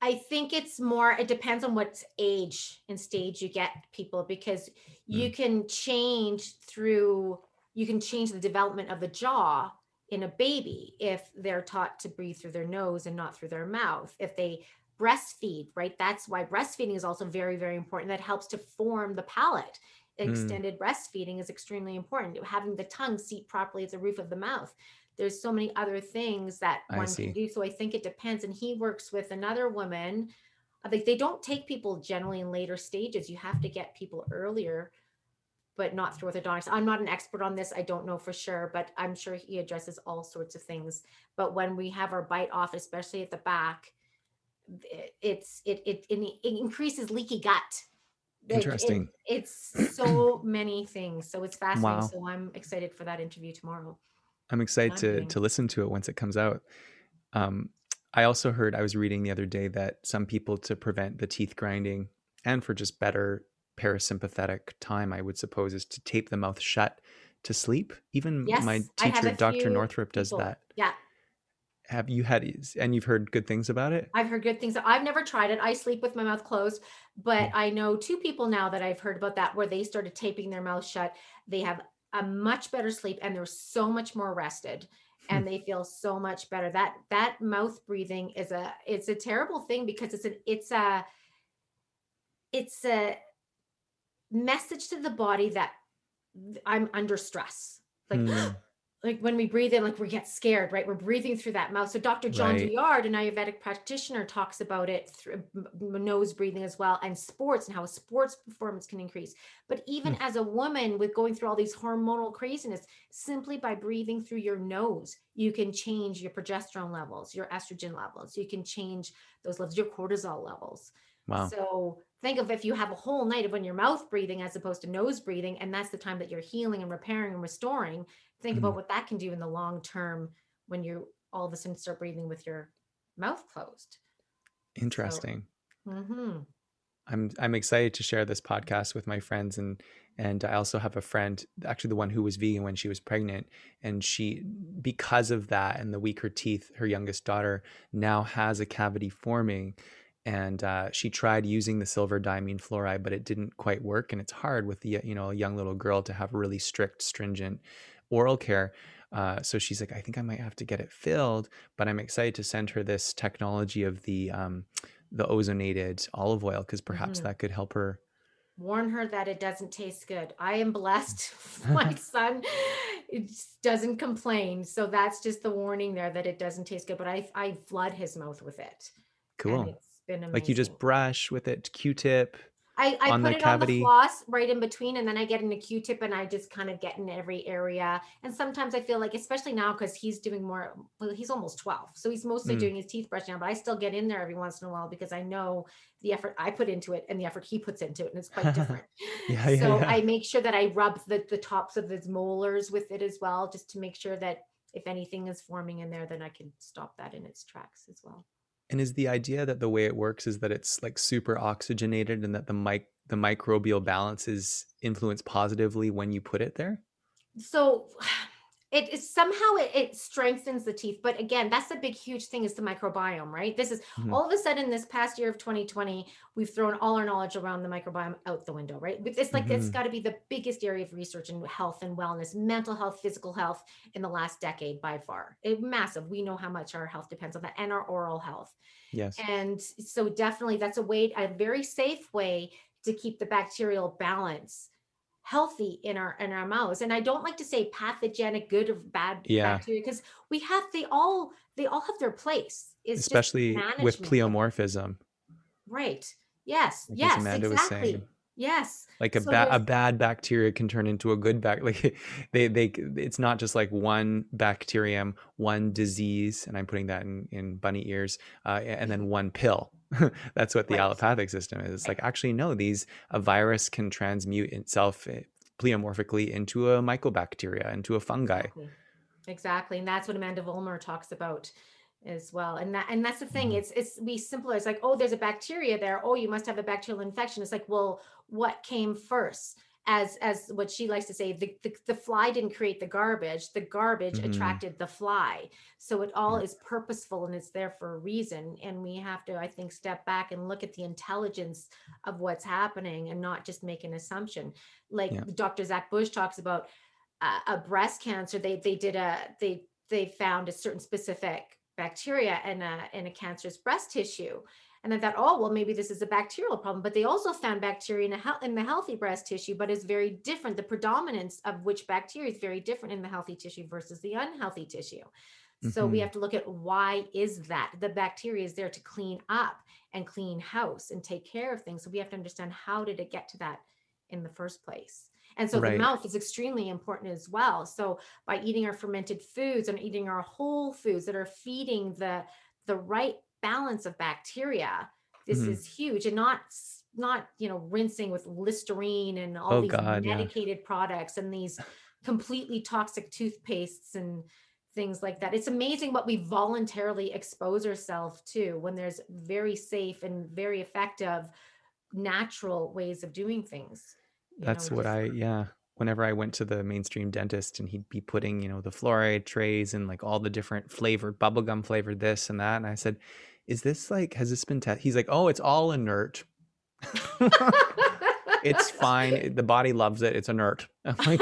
I think it's more, it depends on what age and stage you get people because you can change through, you can change the development of the jaw in a baby if they're taught to breathe through their nose and not through their mouth. If they breastfeed, right? That's why breastfeeding is also very, very important. That helps to form the palate. Mm. Extended breastfeeding is extremely important. Having the tongue seat properly at the roof of the mouth. There's so many other things that I one see. can do. So I think it depends. And he works with another woman. I think they don't take people generally in later stages. You have to get people earlier, but not through orthodontics. I'm not an expert on this. I don't know for sure, but I'm sure he addresses all sorts of things. But when we have our bite off, especially at the back, it- it's it it, it increases leaky gut. Like, it- Interesting. it's *clears throat* so many things. So it's fascinating. Wow. So I'm excited for that interview tomorrow. I'm excited to to listen to it once it comes out. Um, I also heard I was reading the other day that some people to prevent the teeth grinding and for just better parasympathetic time, I would suppose, is to tape the mouth shut to sleep. Even my Yes, have teacher, Dr. Northrup, does people- that. Yeah, Have you had and you've heard good things about it? I've heard good things. I've never tried it. I sleep with my mouth closed, but I know two people now that I've heard about that where they started taping their mouth shut. They have a much better sleep and they're so much more rested and they feel so much better. That that mouth breathing is a it's a terrible thing because it's an it's a it's a message to the body that I'm under stress. Like Hmm. Like when we breathe in, like we get scared, right? We're breathing through that mouth. So Dr. John Right. Douillard, an Ayurvedic practitioner, talks about it through nose breathing as well, and sports and how sports performance can increase. But even Hmm. as a woman with going through all these hormonal craziness, simply by breathing through your nose, you can change your progesterone levels, your estrogen levels. You can change those levels, your cortisol levels. Wow. So think of if you have a whole night of when your mouth breathing as opposed to nose breathing, and that's the time that you're healing and repairing and restoring. Think about what that can do in the long term when you all of a sudden start breathing with your mouth closed. Interesting. hmm I'm I'm excited to share this podcast with my friends and and I also have a friend actually the one who was vegan when she was pregnant and she because of that and the weaker teeth her youngest daughter now has a cavity forming and uh, she tried using the silver diamine fluoride but it didn't quite work and it's hard with the you know a young little girl to have really strict stringent oral care uh, so she's like i think i might have to get it filled but i'm excited to send her this technology of the um, the ozonated olive oil because perhaps Mhm. that could help her Warn her that it doesn't taste good. I am blessed. *laughs* *laughs* My son it doesn't complain. So that's just the warning there that it doesn't taste good. But I I flood his mouth with it. cool it's been amazing. like you just brush with it q-tip I, I put it cavity. on the floss right in between, and then I get in a Q-tip and I just kind of get in every area. And sometimes I feel like, especially now, because he's doing more. Well, he's almost twelve, so he's mostly Mm. doing his teeth brushing now. But I still get in there every once in a while because I know the effort I put into it and the effort he puts into it, and it's quite *laughs* different. Yeah, yeah, *laughs* so yeah. I make sure that I rub the the tops of his molars with it as well, just to make sure that if anything is forming in there, then I can stop that in its tracks as well. And is the idea that the way it works is that it's like super oxygenated and that the mic the microbial balance is influenced positively when you put it there? So *sighs* it is somehow it, it strengthens the teeth but again that's the big huge thing is the microbiome right? This is Mhm. all of a sudden this past year of 2020 we've thrown all our knowledge around the microbiome out the window right? But it's like it's Mhm. got to be the biggest area of research in health and wellness mental health physical health in the last decade by far. It, massive. We know how much our health depends on that and our oral health. Yes. And so definitely that's a way, a very safe way to keep the bacterial balance healthy in our in our mouths. And I don't like to say pathogenic, good or bad Yeah. bacteria because we have they all they all have their place. It's especially with pleomorphism Right. Yes. like yes. amanda was exactly. saying Yes. like a So bad a bad bacteria can turn into a good bac *laughs* like they they it's not just like one bacterium one disease and i'm putting that in in bunny ears uh, and then one pill *laughs* that's what the Right. allopathic system is it's like actually no these a virus can transmute itself eh, pleomorphically into a mycobacteria into a fungi Exactly. Exactly. And that's what Amanda Vollmer talks about as well. And that and that's the thing. Mhm. It's it's we simpler. It's like, oh, there's a bacteria there. Oh, you must have a bacterial infection. It's like, well, what came first? As as what she likes to say, the the, the fly didn't create the garbage. The garbage Mhm. attracted the fly. So it all is purposeful and it's there for a reason. And we have to, I think, step back and look at the intelligence of what's happening and not just make an assumption. Like Yeah. Dr. Zach Bush talks about uh, a breast cancer they they did a they they found a certain specific bacteria in a in a cancerous breast tissue and I thought, oh well, maybe this is a bacterial problem. But they also found bacteria in, a in the healthy breast tissue, but it's very different. The predominance of which bacteria is very different in the healthy tissue versus the unhealthy tissue. So we Mhm. have to look at why is that the bacteria is there to clean up and clean house and take care of things. So we have to understand how did it get to that in the first place. And so Right. the mouth is extremely important as well. So by eating our fermented foods and eating our whole foods that are feeding the the right balance of bacteria, this Mhm. is huge and not not you know rinsing with listerine and all Oh, these God, yeah. medicated products and these completely toxic toothpastes and things like that. It's amazing what we voluntarily expose ourselves to when there's very safe and very effective natural ways of doing things. you know, That's what just- I yeah. Whenever I went to the mainstream dentist and he'd be putting, you know, the fluoride trays and like all the different flavored bubblegum flavored this and that. And I said, Is this like has this been tested? He's like, Oh, it's all inert. *laughs* it's fine. The body loves it. It's inert. I'm like,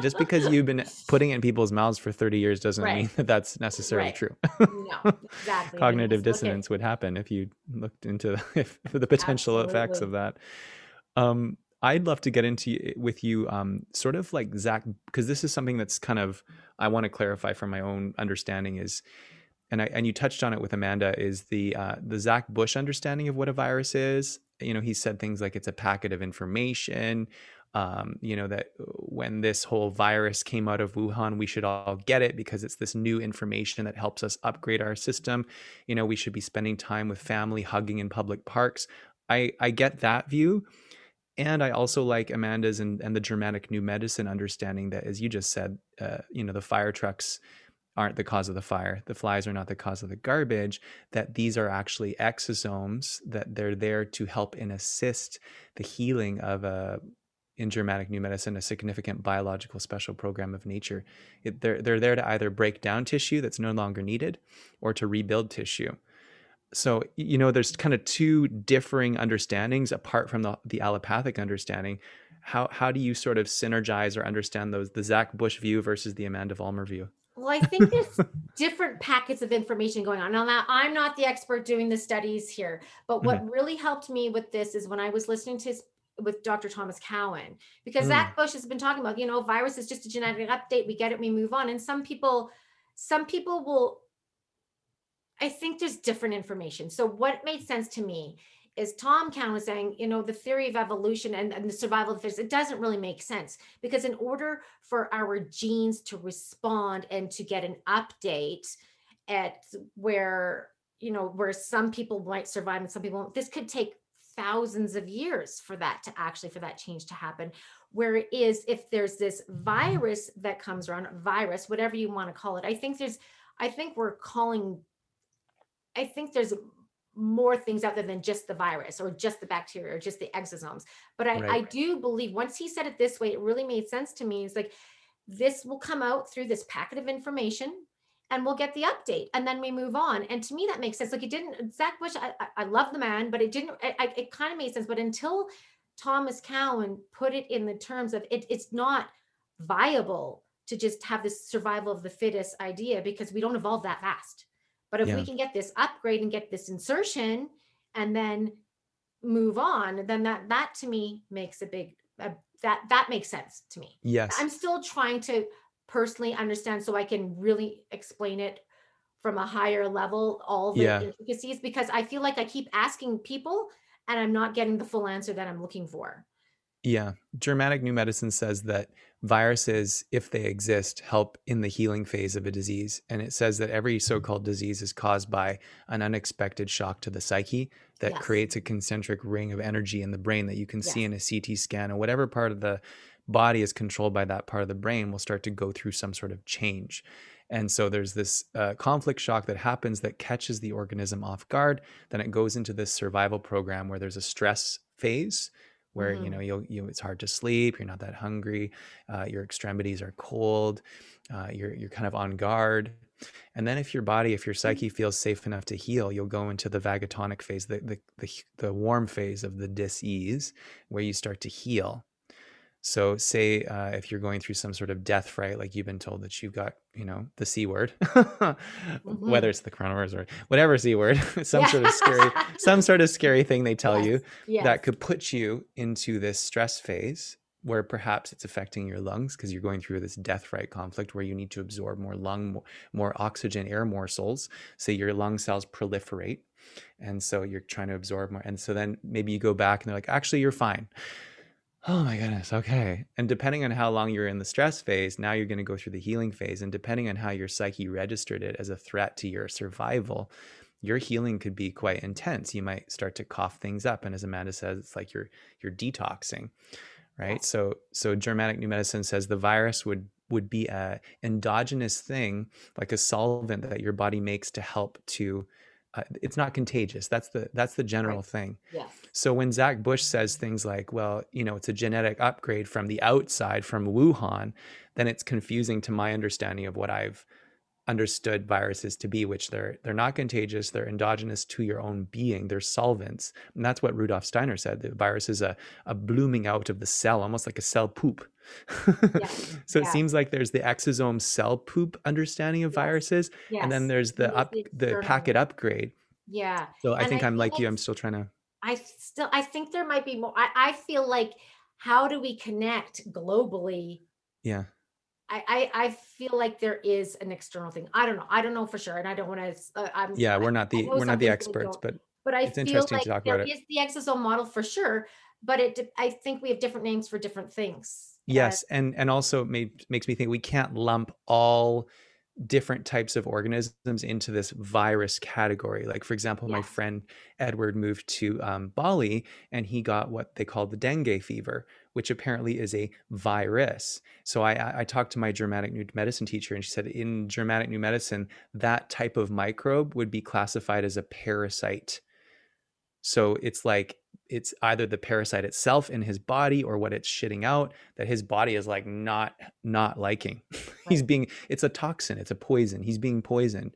just because you've been putting it in people's mouths for 30 years doesn't Right. mean that that's necessarily Right. true. no, *laughs* exactly. Cognitive Just look at- dissonance would happen if you looked into *laughs* if, the potential effects of that. Um, I'd love to get into y- with you, um, sort of like Zach, because this is something that's kind of I want to clarify from my own understanding is, and I and you touched on it with Amanda is the uh, the Zach Bush understanding of what a virus is. You know, he said things like it's a packet of information. Um, you know that when this whole virus came out of Wuhan, we should all get it because it's this new information that helps us upgrade our system. You know, we should be spending time with family, hugging in public parks. I I get that view, and I also like Amanda's and, and the Germanic New Medicine understanding that, as you just said, uh, you know, the fire trucks aren't the cause of the fire. The flies are not the cause of the garbage. That these are actually exosomes. That they're there to help and assist the healing of a in Germanic New Medicine, a significant biological special program of nature. It, they're, they're there to either break down tissue that's no longer needed or to rebuild tissue. So, you know, there's kind of two differing understandings apart from the, the allopathic understanding. How, how do you sort of synergize or understand those, the Zach Bush view versus the Amanda Vollmer view? Well, I think there's *laughs* different packets of information going on. Now, now, I'm not the expert doing the studies here, but what really helped me with this is when I was listening to his, with Dr. Thomas Cowan, because Mm. Zach Bush has been talking about, you know, virus is just a genetic update. We get it, we move on. And some people, some people will, I think there's different information. So what made sense to me is Tom Cowan was saying, you know, the theory of evolution and, and the survival of the fittest, it doesn't really make sense because in order for our genes to respond and to get an update at where, you know, where some people might survive and some people won't, this could take thousands of years for that to actually for that change to happen whereas if there's this virus that comes around virus whatever you want to call it i think there's i think we're calling i think there's more things out there than just the virus or just the bacteria or just the exosomes but i, I do believe once he said it this way it really made sense to me. It's like this will come out through this packet of information and we'll get the update and then we move on. And to me that makes sense. Like it didn't zach bush i, I, love the man but it didn't I, it kind of made sense. But until thomas cowan put it in the terms of it, it's not viable to just have this survival of the fittest idea because we don't evolve that fast but if we can get this upgrade and get this insertion and then move on then that that to me makes a big uh, that that makes sense to me Yes. I'm still trying to personally understand so I can really explain it from a higher level, all the Yeah. intricacies, because I feel like I keep asking people and I'm not getting the full answer that I'm looking for. Yeah. Germanic New Medicine says that viruses, if they exist, help in the healing phase of a disease. And it says that every so called disease is caused by an unexpected shock to the psyche that Yes. creates a concentric ring of energy in the brain that you can see in a CT scan. And whatever part of the body is controlled by that part of the brain will start to go through some sort of change. And so there's this uh, conflict shock that happens that catches the organism off guard. Then it goes into this survival program where there's a stress phase where you Mhm. know you'll you it's hard to sleep you're not that hungry uh, your extremities are cold uh, you're you're kind of on guard. And then if your body if your psyche feels safe enough to heal you'll go into the vagotonic phase the the the, the warm phase of the dis-ease where you start to heal so say uh, if you're going through some sort of death fright like you've been told that you've got you know the c word *laughs* whether it's the coronavirus or whatever c word *laughs* some Yeah. sort of scary *laughs* some sort of scary thing they tell you Yes. that could put you into this stress phase where perhaps it's affecting your lungs because you're going through this death fright conflict where you need to absorb more lung more, more oxygen air morsels so your lung cells proliferate and so you're trying to absorb more and so then maybe you go back and they're like actually you're fine oh my goodness okay. And depending on how long you're in the stress phase now you're going to go through the healing phase and depending on how your psyche registered it as a threat to your survival your healing could be quite intense. You might start to cough things up and as amanda says it's like you're you're detoxing right? So so germanic new medicine says the virus would would be a endogenous thing like a solvent that your body makes to help to uh, it's not contagious. That's the that's the general thing. Yes. so when Zach Bush says things like, well, you know, it's a genetic upgrade from the outside from Wuhan, then it's confusing to my understanding of what I've understood viruses to be which they're they're not contagious they're endogenous to your own being they're solvents and that's what rudolf steiner said the virus is a, a blooming out of the cell almost like a cell poop Yeah, *laughs* so it seems like there's the exosome cell poop understanding of Yes, viruses yes. and then there's the up the packet upgrade Yeah. so i And think I i'm feel like you i'm still trying to I still I think there might be more. I, I feel like how do we connect globally? yeah I, I I feel like there is an external thing. I don't know. I don't know for sure, and I don't want to. Uh, I'm yeah we're not the we're not the experts but but I it's feel interesting like to talk there about it. is the exosome model for sure. But it I think we have different names for different things. Yes, and and also it made, makes me think we can't lump all different types of organisms into this virus category. Like for example, my friend Edward moved to um, Bali and he got what they call the dengue fever, which apparently is a virus. So I I talked to my Germanic New Medicine teacher and she said in Germanic New Medicine that type of microbe would be classified as a parasite. So it's like it's either the parasite itself in his body or what it's shitting out that his body is like not not liking. *laughs* He's being it's a toxin, it's a poison. He's being poisoned.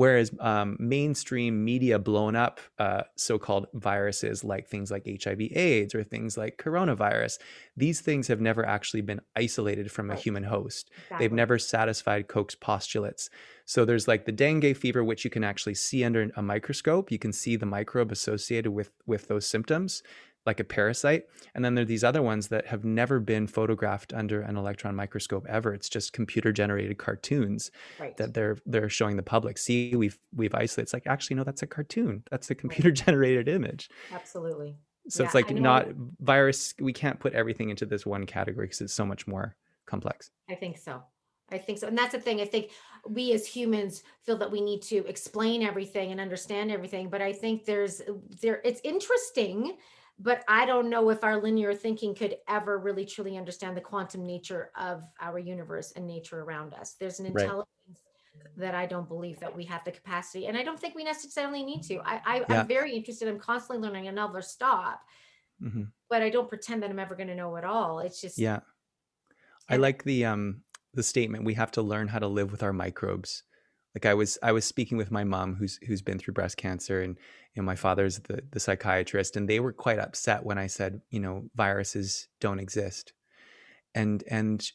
Whereas um, mainstream media blown up uh, so-called viruses like things like HIV/AIDS or things like coronavirus, these things have never actually been isolated from a human host. They've never satisfied Koch's postulates. So there's like the dengue fever, which you can actually see under a microscope. You can see the microbe associated with with those symptoms, like a parasite. And then there are these other ones that have never been photographed under an electron microscope ever. It's just computer generated cartoons right. that they're they're showing the public. See, we've we've isolated. It's like actually no, that's a cartoon. That's a computer generated image. Absolutely. So it's like not virus. We can't put everything into this one category because it's so much more complex. I think so. I think so. And that's the thing. I think we as humans feel that we need to explain everything and understand everything. But I think there's there it's interesting, but I don't know if our linear thinking could ever really truly understand the quantum nature of our universe and nature around us. There's an Right. intelligence that I don't believe that we have the capacity. And I don't think we necessarily need to. I, I Yeah. I'm very interested. I'm constantly learning and never stop, hmm but I don't pretend that I'm ever going to know it all. It's just Yeah. I like the um the statement we have to learn how to live with our microbes. Like I was I was speaking with my mom who's who's been through breast cancer and know my father's the the psychiatrist and they were quite upset when I said, you know, viruses don't exist. And and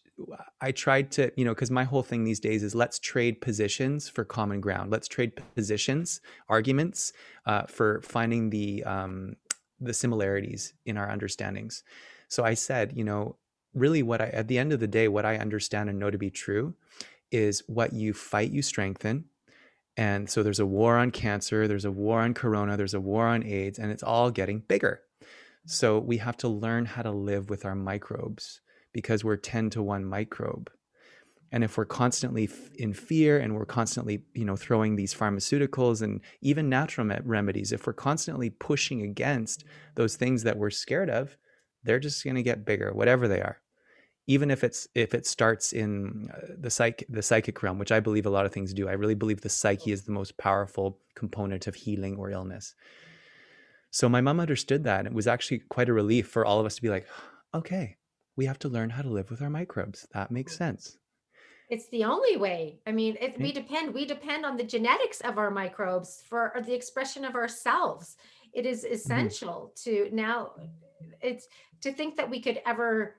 I tried to, you know, cuz my whole thing these days is let's trade positions for common ground. Let's trade positions, arguments uh, for finding the um the similarities in our understandings. So I said, you know, really what I at the end of the day what I understand and know to be true is what you fight you strengthen. And so there's a war on cancer, there's a war on corona, there's a war on AIDS and it's all getting bigger. So we have to learn how to live with our microbes because we're 10 to 1 microbe. And if we're constantly in fear and we're constantly, you know, throwing these pharmaceuticals and even natural me- remedies, if we're constantly pushing against those things that we're scared of, they're just going to get bigger, whatever they are. Even if it's if it starts in uh, the psych the psychic realm, which I believe a lot of things do. I really believe the psyche is the most powerful component of healing or illness. So my mom understood that. And it was actually quite a relief for all of us to be like, okay, we have to learn how to live with our microbes. That makes sense. It's the only way. I mean, it, we depend we depend on the genetics of our microbes for the expression of ourselves. It is essential to now. It's to think that we could ever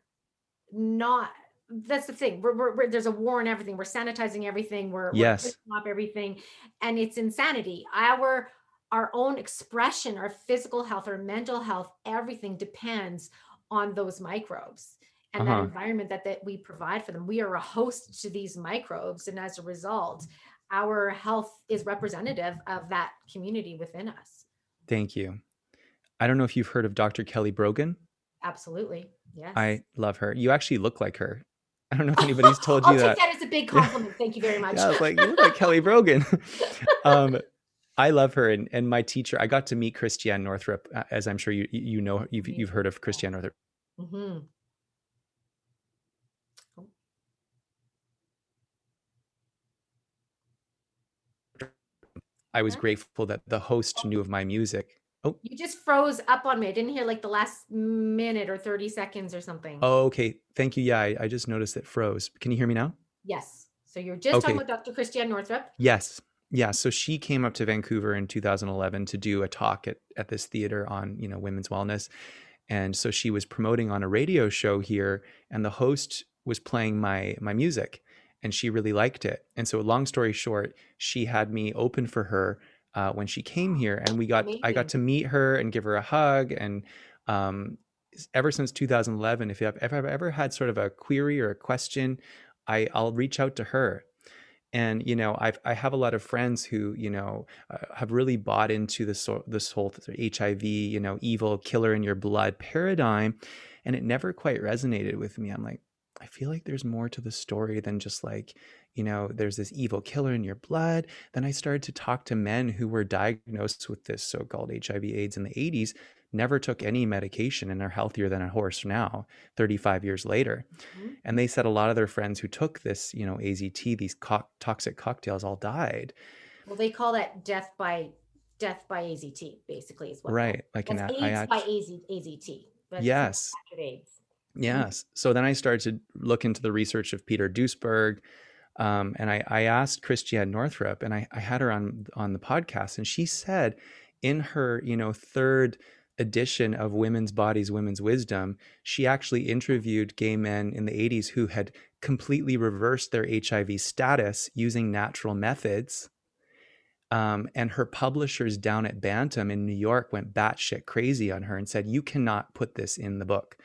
not. That's the thing. We're, we're, we're- there's a war on everything. We're sanitizing everything. We're, Yes. we're off everything, and it's insanity. Our our own expression, our physical health, our mental health, everything depends on those microbes and that Uh-huh. environment that, that we provide for them. We are a host to these microbes. And as a result, our health is representative of that community within us. Thank you. I don't know if you've heard of Dr. Kelly Brogan. Absolutely. Yeah. I love her. You actually look like her. I don't know if *laughs* anybody's told you take that. that as a big compliment. Thank you very *laughs* much. Yeah, I was like, you look like Kelly Brogan. *laughs* um, I love her, and, and my teacher. I got to meet Christiane Northrup, uh, as I'm sure you you know you've you've heard of Christiane Northrup. Mhm. I was grateful that the host knew of my music. Oh, You just froze up on me. I didn't hear like the last minute or 30 seconds or something. oh, okay. Thank you. Yeah, I, I just noticed it froze. Can you hear me now? Yes. So you're just Okay. talking about Dr. Christiane Northrup. Yes. Yeah. So she came up to Vancouver in 2011 to do a talk at, at this theater on, you know, women's wellness. And so she was promoting on a radio show here and the host was playing my my music and she really liked it. And so long story short, she had me open for her uh, when she came here and we got I got to meet her and give her a hug and um, ever since 2011 if I've, if I've ever had sort of a query or a question I, I'll reach out to her. And you know I've, i have a lot of friends who you know uh, have really bought into this this whole hiv you know evil killer in your blood paradigm and it never quite resonated with me. I'm like i feel like there's more to the story than just like you know there's this evil killer in your blood then i started to talk to men who were diagnosed with this so-called hiv aids in the 80s never took any medication and are healthier than a horse now 35 years later Mhm. and they said a lot of their friends who took this you know azt these co- toxic cocktails all died Well, they call that death by death by AZT, basically, is what. right like an That's I AIDS by AZ, AZT. it's yes AIDS. yes so then i started to look into the research of peter duesberg um, and I, I asked christiane northrup and I, I had her on on the podcast and she said in her you know third edition of women's bodies women's wisdom she actually interviewed gay men in the 80s who had completely reversed their hiv status using natural methods. Um, and her publishers down at bantam in new york went batshit crazy on her and said you cannot put this in the book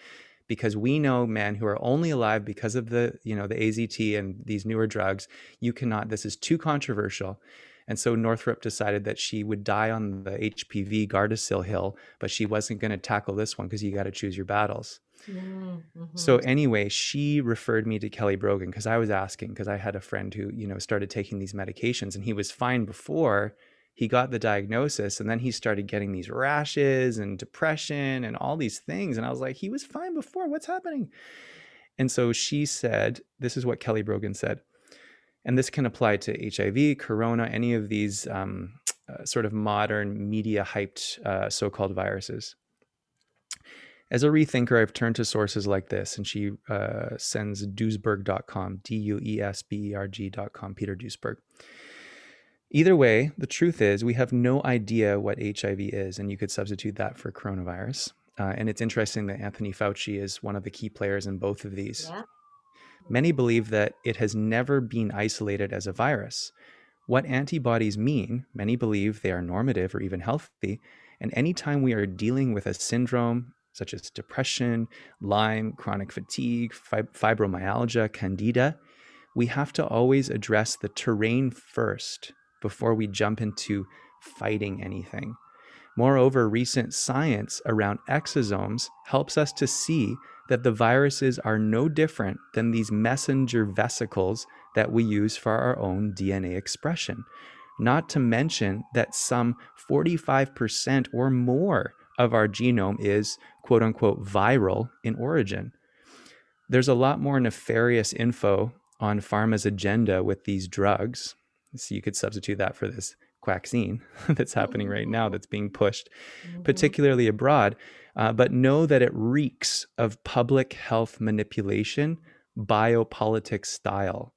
because we know men who are only alive because of the you know the AZT and these newer drugs you cannot this is too controversial. And so Northrup decided that she would die on the HPV Gardasil hill but she wasn't going to tackle this one because you got to choose your battles. Mm, mhm. so anyway she referred me to Kelly Brogan because I was asking because I had a friend who you know started taking these medications and he was fine before he got the diagnosis and then he started getting these rashes and depression and all these things and i was like he was fine before. What's happening? And so she said this is what kelly brogan said and this can apply to hiv corona any of these um, uh, sort of modern media hyped uh, so-called viruses. As a rethinker i've turned to sources like this and she uh, sends duesberg.com E d-u-e-s-b-e-r-g.com peter duesberg Either way, the truth is we have no idea what HIV is, and you could substitute that for coronavirus. Uh, and it's interesting that Anthony Fauci is one of the key players in both of these. Yeah. Many believe that it has never been isolated as a virus. What antibodies mean, many believe they are normative or even healthy. And anytime we are dealing with a syndrome such as depression, Lyme, chronic fatigue, fib- fibromyalgia, candida, we have to always address the terrain first before we jump into fighting anything. Moreover, recent science around exosomes helps us to see that the viruses are no different than these messenger vesicles that we use for our own DNA expression. Not to mention that some 45% or more of our genome is quote unquote viral in origin. There's a lot more nefarious info on pharma's agenda with these drugs. So you could substitute that for this quaxine *laughs* that's happening right now that's being pushed Mhm. particularly abroad, uh, but know that it reeks of public health manipulation, biopolitics style.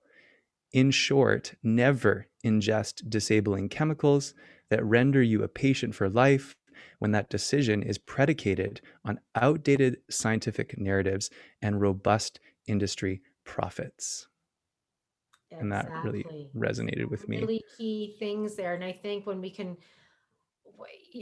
In short, never ingest disabling chemicals that render you a patient for life when that decision is predicated on outdated scientific narratives and robust industry profits. And that really resonated with me. really key things there. And I think when we can,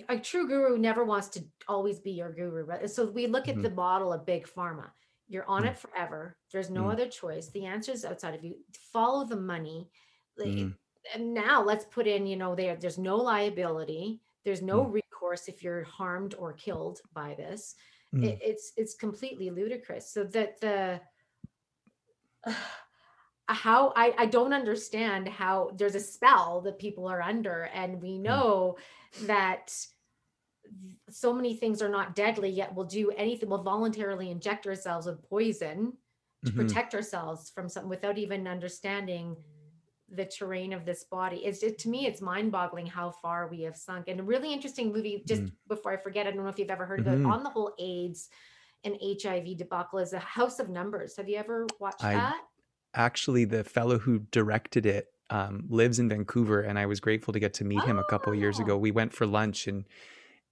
a true guru never wants to always be your guru. Right? So we look at Mhm. the model of big pharma. You're on Mm. it forever. There's no Mm. other choice. The answer is outside of you. Follow the money. Mm. And now let's put in, you know, there there's no liability. There's no recourse if you're harmed or killed by this. Mm. It, it's it's completely ludicrous. So that the *sighs* how I, I don't understand how there's a spell that people are under and we know that so many things are not deadly yet we'll do anything we'll voluntarily inject ourselves with poison to Mhm. protect ourselves from something without even understanding the terrain of this body. It's it, to me it's mind-boggling how far we have sunk. And a really interesting movie just before i forget i don't know if you've ever heard of it Mhm. on the whole aids and hiv debacle is a house of numbers. Have you ever watched I- that actually the fellow who directed it um, lives in Vancouver, and I was grateful to get to meet him a couple years ago. Oh. We went for lunch, and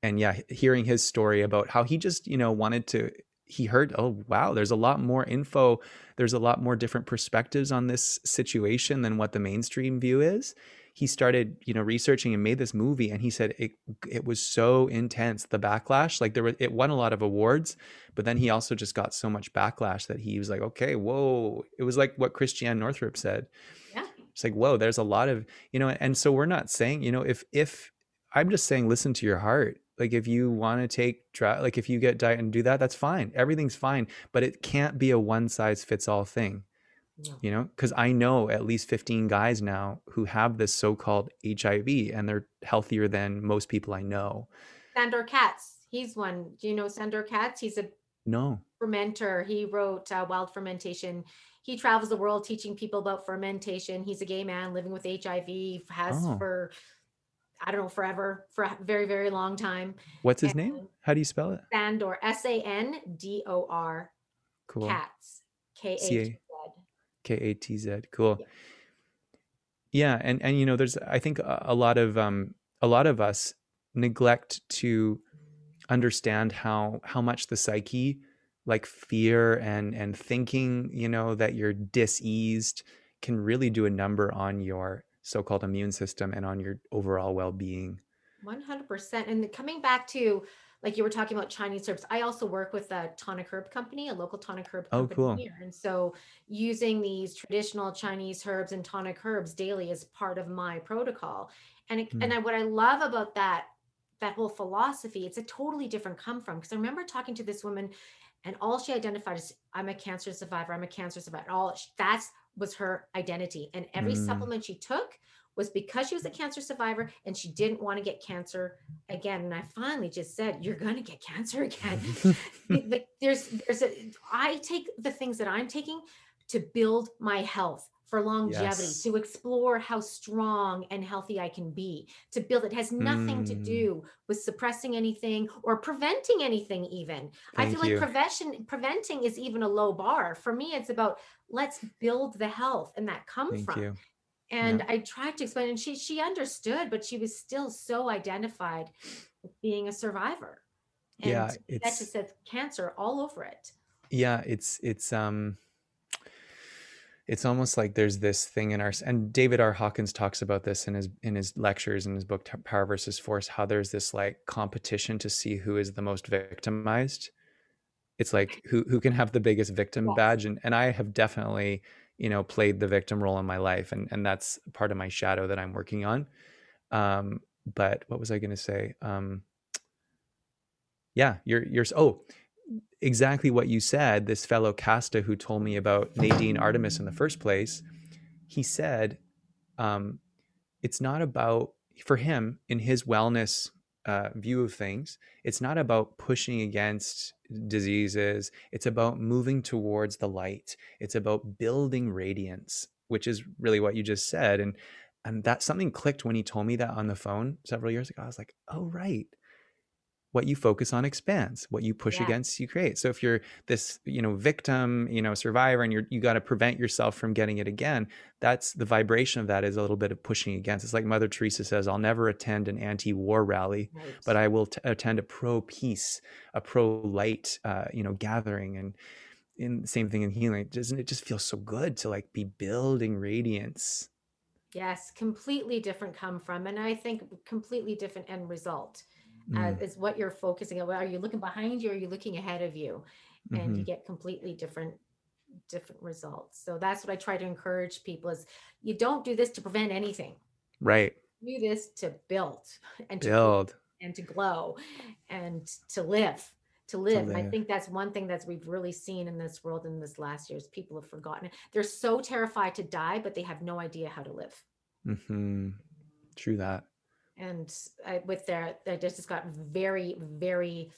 and yeah, hearing his story about how he just you know wanted to. He heard, oh wow, there's a lot more info. There's a lot more different perspectives on this situation than what the mainstream view is. He started, you know, researching and made this movie, and he said it it was so intense. The backlash, like there was, it won a lot of awards, but then he also just got so much backlash that he was like, okay, whoa. It was like what Christiane Northrup said Yeah. it's like whoa there's a lot of you know and so we're not saying you know if if i'm just saying listen to your heart like if you want to take like if you get diet and do that that's fine everything's fine but it can't be a one size fits all thing No. you know because i know at least 15 guys now who have this so-called hiv and they're healthier than most people i know Sandor Katz, he's one. Do you know Sandor Katz? He's a no fermenter. He wrote uh, Wild Fermentation. He travels the world teaching people about fermentation. He's a gay man living with HIV, has Oh. for, I don't know, forever, for a very, very long time. what's his name how do you spell it Sandor, S A N D O R, cool Katz, K H C-A. Z. k-a-t-z cool Yeah. yeah and and you know there's i think a, a lot of um a lot of us neglect to understand how how much the psyche like fear and and thinking you know that you're diseased can really do a number on your so-called immune system and on your overall well-being 100%. And coming back to, like you were talking about Chinese herbs, I also work with a tonic herb company, a local tonic herb Oh, company cool. here. And so using these traditional Chinese herbs and tonic herbs daily is part of my protocol. And it, Hmm. and I, what I love about that that whole philosophy, it's a totally different come from. Because I remember talking to this woman, and all she identified is, "I'm a cancer survivor. I'm a cancer survivor." All that's was her identity, and every Mm. supplement she took was because she was a cancer survivor and she didn't want to get cancer again. And I finally just said, "You're going to get cancer again." *laughs* Like, there's there's a I take the things that I'm taking to build my health for longevity, Yes. to explore how strong and healthy I can be, to build it has nothing to Mm. do with suppressing anything or preventing anything even. I feel you. like prevention preventing is even a low bar. For me, it's about let's build the health and that come thank from. you And I tried to explain, and she she understood, but she was still so identified with being a survivor. And Yeah, that just says cancer all over it. yeah it's it's um it's almost like there's this thing in our and david r hawkins talks about this in his in his lectures in his book power versus force how there's this like competition to see who is the most victimized it's like who who can have the biggest victim Yes. badge and and i have definitely you know played the victim role in my life and and that's part of my shadow that i'm working on. Um but what was i going to say? Um yeah you're you're oh exactly what you said this fellow casta who told me about nadine artemis in the first place he said um, it's not about for him in his wellness uh, view of things it's not about pushing against diseases. It's about moving towards the light. It's about building radiance which is really what you just said and and that something clicked when he told me that on the phone several years ago. I was like oh right what you focus on expands what you push Yeah. against you create. So if you're this you know victim you know survivor and you're you got to prevent yourself from getting it again that's the vibration of that is a little bit of pushing against. It's like mother teresa says i'll never attend an anti-war rally but i will t- attend a pro-peace a pro-light uh, you know gathering. And in same thing in healing. Doesn't it just feel so good to like be building radiance? Yes, completely different come from, and I think completely different end result Mm, uh, is what you're focusing on. Are you looking behind you or are you looking ahead of you? And you mhm. get completely different different results. So that's what I try to encourage people is you don't do this to prevent anything. right Do this to build and to build and to glow and to live to live. And I think that's one thing that we've really seen in this world in this last year is people have forgotten it. They're so terrified to die, but they have no idea how to live. Mm-hmm. true that And I, with their, I just got very, very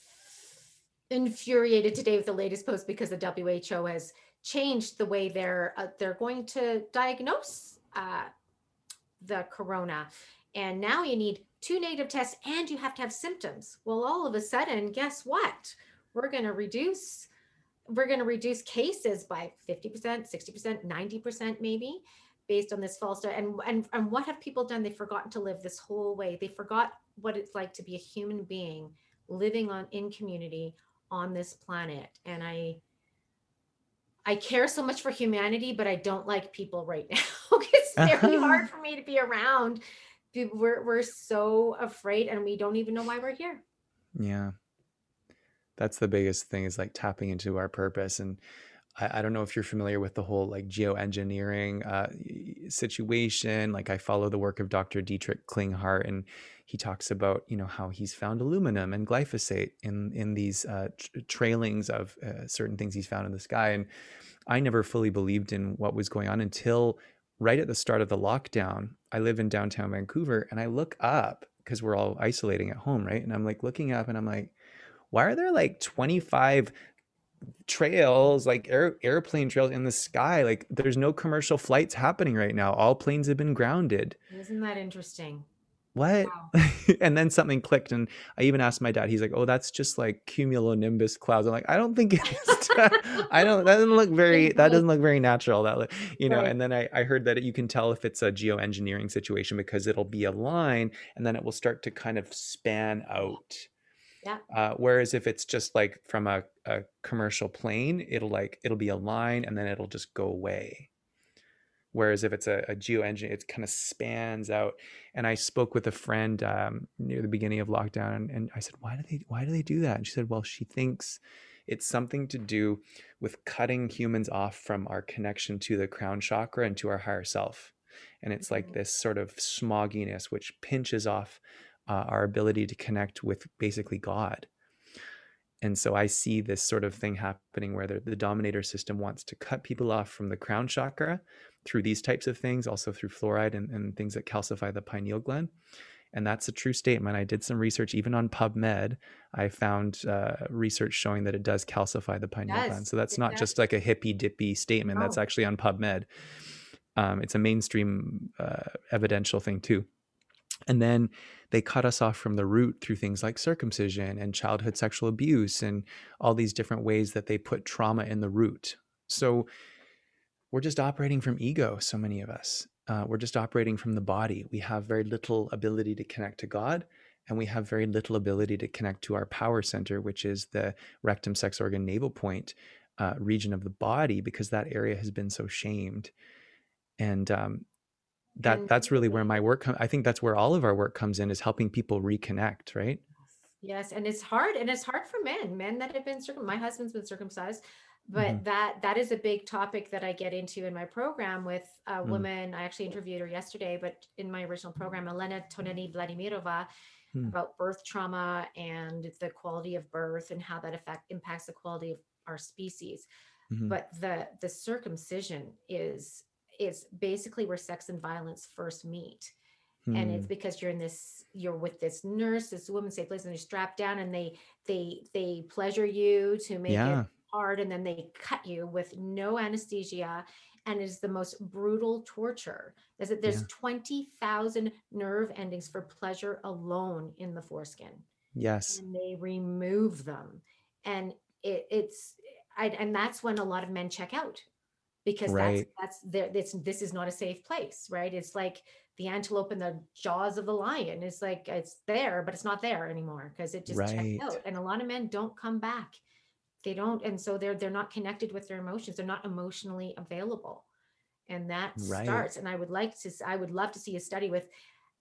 infuriated today with the latest post because the WHO has changed the way they're uh, they're going to diagnose uh, the corona, and now you need two negative tests and you have to have symptoms. Well, all of a sudden, guess what? We're going to reduce. we're going to reduce cases by 50%, 60%, 90% maybe based on this false. And, and and what have people done? They've forgotten to live this whole way. They forgot what it's like to be a human being living on in community on this planet. And I I care so much for humanity, but I don't like people right *laughs* now. it's very *laughs* hard for me to be around. We're we're so afraid and we don't even know why we're here. Yeah. That's the biggest thing is like tapping into our purpose. And I, I don't know if you're familiar with the whole like geoengineering uh, situation. Like I follow the work of Dr. Dietrich Klinghardt, and he talks about you know how he's found aluminum and glyphosate in in these uh, trailings of uh, certain things he's found in the sky. And I never fully believed in what was going on until right at the start of the lockdown. I live in downtown Vancouver, and I look up because we're all isolating at home, right? And I'm like looking up, and I'm like why are there like 25 trails like air, airplane trails in the sky like there's no commercial flights happening right now. All planes have been grounded. Isn't that interesting? What? Wow. *laughs* and then something clicked and i even asked my dad he's like oh that's just like cumulonimbus clouds. I'm like i don't think it's *laughs* i don't that doesn't look *laughs* very that doesn't look very natural that you know right. and then I, I heard that you can tell if it's a geoengineering situation because it'll be a line and then it will start to kind of span out yeah. Uh, whereas if it's just like from a, a commercial plane, it'll like it'll be a line and then it'll just go away. Whereas if it's a, a geo engine, it kind of spans out. And I spoke with a friend um, near the beginning of lockdown, and, and I said, "Why do they Why do they do that?" And she said, "Well, she thinks it's something to do with cutting humans off from our connection to the crown chakra and to our higher self." And it's like mm-hmm. this sort of smogginess which pinches off uh, our ability to connect with basically God. And so I see this sort of thing happening where the, the, dominator system wants to cut people off from the crown chakra through these types of things, also through fluoride and, and things that calcify the pineal gland. And that's a true statement. I did some research, even on PubMed. I found uh, research showing that it does calcify the pineal yes, gland. So that's not does. just like a hippy dippy statement. That's actually on PubMed. Um, it's a mainstream uh, evidential thing too. And then they cut us off from the root through things like circumcision and childhood sexual abuse and all these different ways that they put trauma in the root. So we're just operating from ego, so many of us. Uh, we're just operating from the body. We have very little ability to connect to God, and we have very little ability to connect to our power center, which is the rectum, sex organ, navel point uh, region of the body, because that area has been so shamed. And um, that and that's really where my work com- i think that's where all of our work comes in is helping people reconnect right yes and it's hard and it's hard for men men that have been circum my husband's been circumcised but mm-hmm. that that is a big topic that i get into in my program with a mm. woman i actually interviewed her yesterday but in my original program elena tonetti vladimirova mm. about birth trauma and the quality of birth and how that affect impacts the quality of our species mm-hmm. but the the circumcision is is basically where sex and violence first meet. Hmm. And it's hmm. because you're in this, you're with this nurse, this woman safe place, and they're strapped down and they they they pleasure you to make yeah. it hard, and then they cut you with no anesthesia. And it's the most brutal torture. There's there's yeah. 20,000 nerve endings for pleasure alone in the foreskin. Yes. And they remove them. And it, it's I, and that's when a lot of men check out because right. that's that's there this this is not a safe place right it's like the antelope in the jaws of the lion it's like it's there but it's not there anymore because it just right. checked out and a lot of men don't come back they don't and so they're they're not connected with their emotions they're not emotionally available and that right. starts and i would like to i would love to see a study with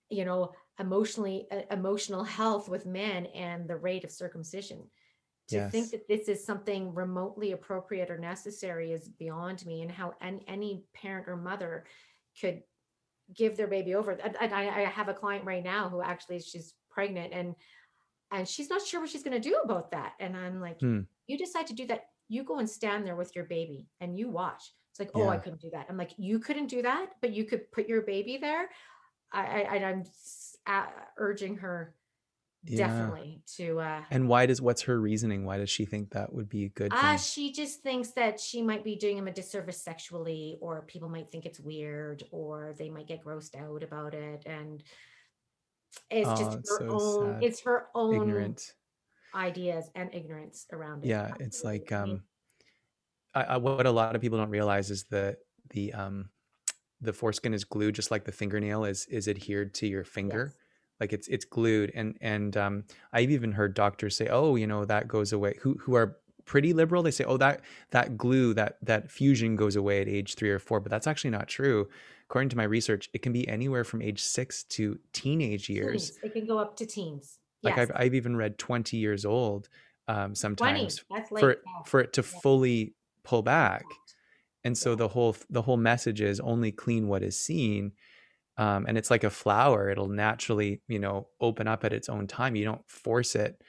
you know emotionally uh, emotional *laughs* health with men and the rate of circumcision to yes. think that this is something remotely appropriate or necessary is beyond me and how an, any parent or mother could give their baby over and I, I have a client right now who actually she's pregnant and and she's not sure what she's going to do about that and i'm like hmm. you decide to do that you go and stand there with your baby and you watch it's like yeah. oh i couldn't do that i'm like you couldn't do that but you could put your baby there i, I i'm urging her yeah. definitely to uh and why does what's her reasoning why does she think that would be good uh she just thinks that she might be doing him a disservice sexually or people might think it's weird or they might get grossed out about it and it's oh, just her so own sad. it's her own ignorant ideas and ignorance around it yeah it's like um I, I, what a lot of people don't realize is the the um the foreskin is glued just like the fingernail is is adhered to your finger Yes. Like it's it's glued and and um i've even heard doctors say oh you know that goes away who who are pretty liberal they say oh that that glue that that fusion goes away at age 3 or 4 but that's actually not true according to my research it can be anywhere from age 6 to teenage years Teens. It can go up to teens. like Yes. I've, I've even read 20 years old um 20. sometimes That's late. for it Yeah. for it to Yeah. fully pull back and so Yeah. the whole the whole message is only clean what is seen um, and it's like a flower it'll naturally you know open up at its own time you don't force it.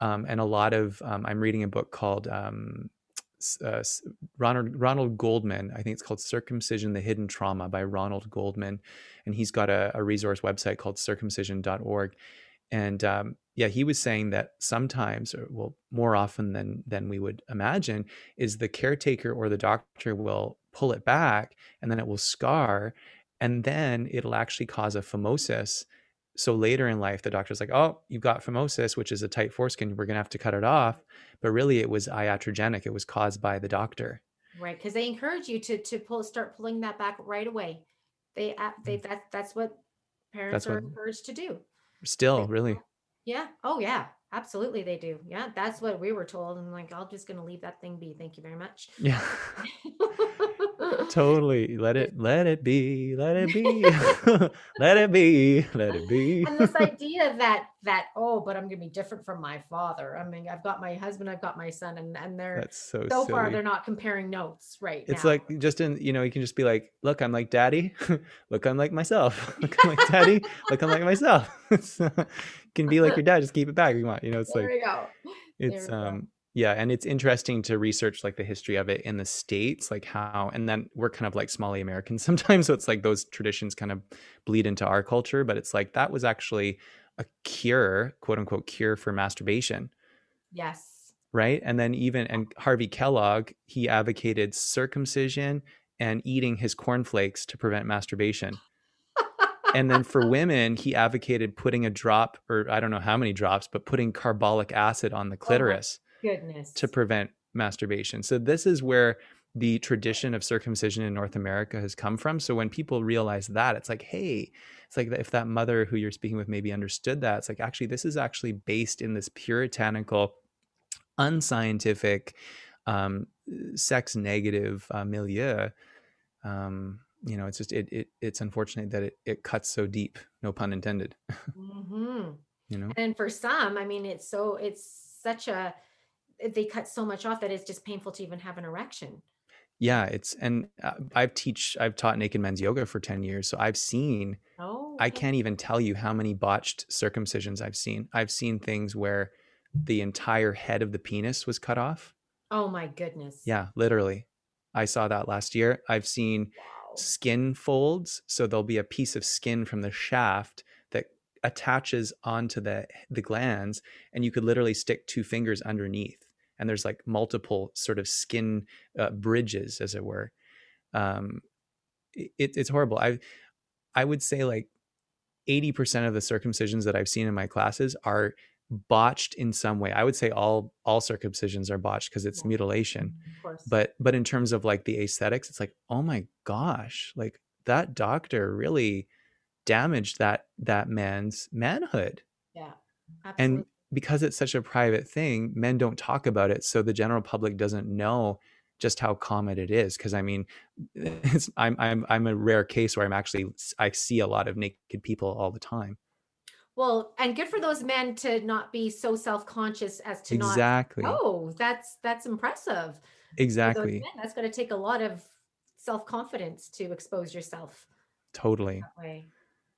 Um, and a lot of um, i'm reading a book called um, uh, ronald ronald goldman i think it's called circumcision the hidden trauma by ronald goldman. And he's got a, a resource website called circumcision.org and um, yeah he was saying that sometimes or well more often than than we would imagine is the caretaker or the doctor will pull it back and then it will scar and then it'll actually cause a phimosis so later in life the doctor's like oh you've got phimosis which is a tight foreskin we're going to have to cut it off but really it was iatrogenic it was caused by the doctor Right. Because they encourage you to to pull start pulling that back right away. They they that that's what parents Mm. That's are what- encouraged to do. still really Yeah. Oh yeah. Absolutely they do. Yeah. That's what we were told. And like, I'm just gonna leave that thing be. Thank you very much. yeah *laughs* *laughs* totally. Let it let it be let it be. *laughs* *laughs* Let it be let it be. And this idea that that oh but i'm gonna be different from my father. I mean i've got my husband i've got my son and and they're that's so so far they're not comparing notes right it's now. like just in you know you can just be like look i'm like daddy look i'm like myself. Look i'm like daddy look i'm like myself. Can be like your dad just keep it back if you want you know it's there like it's um yeah and it's interesting to research like the history of it in the states like how and then we're kind of like smally americans *laughs* sometimes so it's like those traditions kind of bleed into our culture but it's like that was actually a cure quote unquote cure for masturbation. Yes. Right? And then even and harvey kellogg he advocated circumcision and eating his cornflakes to prevent masturbation. And then for *laughs* women he advocated putting a drop or i don't know how many drops but putting carbolic acid on the oh clitoris goodness to prevent masturbation. So this is where the tradition of circumcision in North America has come from. So when people realize that, it's like, hey, it's like if that mother who you're speaking with maybe understood that, it's like actually this is actually based in this puritanical, unscientific, um, sex negative uh, milieu. Um, you know, it's just it, it it's unfortunate that it it cuts so deep. No pun intended. *laughs* hmm You know. and for some i mean it's so it's such a they cut so much off that it's just painful to even have an erection Yeah, it's and uh, I've teach I've taught naked men's yoga for 10 years. So I've seen oh I can't even tell you how many botched circumcisions I've seen. I've seen things where the entire head of the penis was cut off. oh my goodness Yeah, literally. I saw that last year. I've seen wow. skin folds, so there'll be a piece of skin from the shaft that attaches onto the the glands and you could literally stick two fingers underneath and there's like multiple sort of skin uh, bridges as it were. Um it, it's horrible. I I would say like 80% of the circumcisions that I've seen in my classes are botched in some way. I would say all all circumcisions are botched because it's Yeah. mutilation. of course But but in terms of like the aesthetics, it's like, oh my gosh, like that doctor really damaged that that man's manhood. yeah And absolutely because it's such a private thing, men don't talk about it, so the general public doesn't know just how common it is. Because I mean, *laughs* it's, I'm I'm I'm a rare case where I'm actually I see a lot of naked people all the time. Well, and good for those men to not be so self-conscious as to not exactly, not. Oh, that's that's impressive. Exactly, men, that's going to take a lot of self-confidence to expose yourself totally.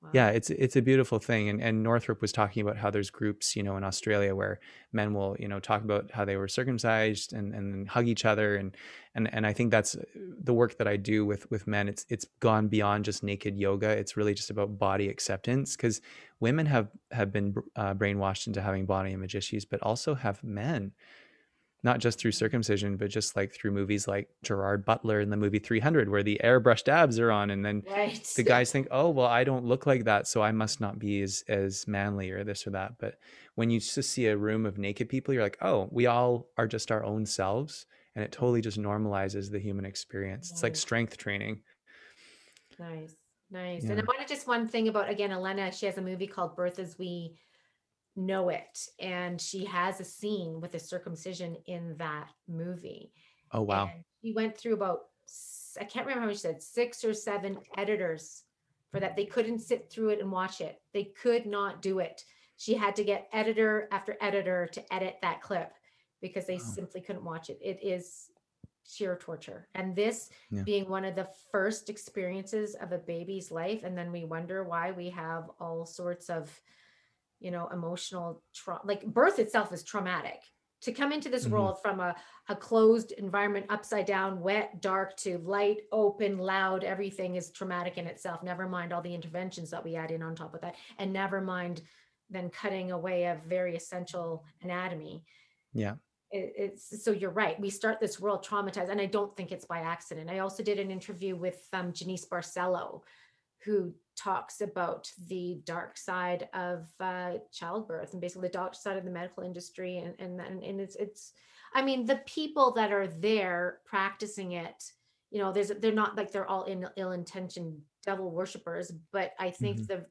Wow. Yeah, it's it's a beautiful thing, and and Northrup was talking about how there's groups, you know, in Australia where men will, you know, talk about how they were circumcised and and hug each other, and and and I think that's uh, the work that I do with with men. It's it's gone beyond just naked yoga. It's really just about body acceptance because women have have been uh, brainwashed into having body image issues, but also have men. Not just through circumcision, but just like through movies like Gerard Butler in the movie 300, where the airbrushed abs are on, and then Right. the guys think, oh well, I don't look like that, so I must not be as as manly or this or that. But when you just see a room of naked people, you're like, oh, we all are just our own selves, and it totally just normalizes the human experience it's like strength training Nice, nice. Yeah. And I wanted just one thing about again, Elena. She has a movie called Birth as We Know It, and she has a scene with a circumcision in that movie. oh wow And she went through about, I can't remember how much she said six or seven editors for that. They couldn't sit through it and watch it. They could not do it. She had to get editor after editor to edit that clip because they Wow. simply couldn't watch it. It is sheer torture. And this Yeah. being one of the first experiences of a baby's life, and then we wonder why we have all sorts of, you know, emotional trauma. Like birth itself is traumatic. To come into this Mhm. world from a, a closed environment, upside down, wet, dark, to light, open, loud, everything is traumatic in itself. Never mind all the interventions that we add in on top of that, and never mind then cutting away a very essential anatomy yeah it, it's so you're right. We start this world traumatized, and I don't think it's by accident. I also did an interview with um, Janice Barcelo, who talks about the dark side of uh, childbirth and basically the dark side of the medical industry, and and and, and it's it's. I mean, the people that are there practicing it, you know, there's they're not like they're all in ill-intentioned devil worshippers, but I think Mhm. the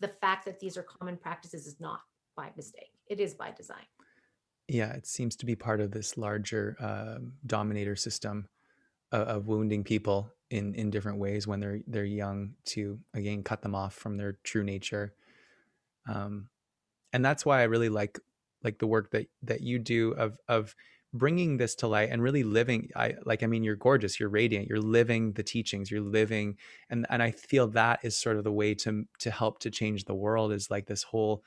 the fact that these are common practices is not by mistake. It is by design. yeah it seems to be part of this larger um, dominator system of, wounding people in in different ways when they're they're young to again cut them off from their true nature. Um and that's why i really like like the work that that you do of of bringing this to light and really living i like i mean you're gorgeous you're radiant you're living the teachings you're living and and i feel that is sort of the way to to help to change the world is like this whole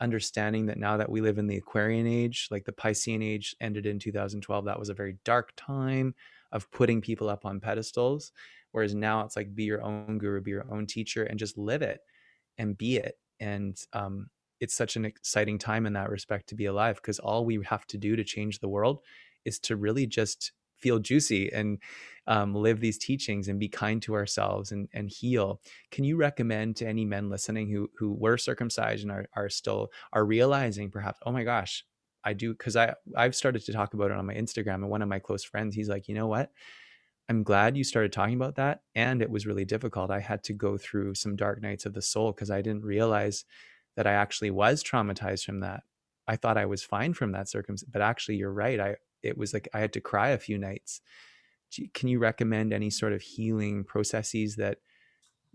understanding that now that we live in the aquarian age like the piscean age ended in 2012 that was a very dark time of putting people up on pedestals whereas now it's like be your own guru be your own teacher and just live it and be it and um, it's such an exciting time in that respect to be alive because all we have to do to change the world is to really just feel juicy and um, live these teachings and be kind to ourselves and, and heal. Can you recommend to any men listening who who were circumcised and are, are still are realizing perhaps oh my gosh i do because i i've started to talk about it on my instagram and one of my close friends he's like you know what? I'm glad you started talking about that and it was really difficult. I had to go through some dark nights of the soul because i didn't realize that i actually was traumatized from that. I thought i was fine from that circumstance but actually you're right. I it was like i had to cry a few nights. Can you recommend any sort of healing processes that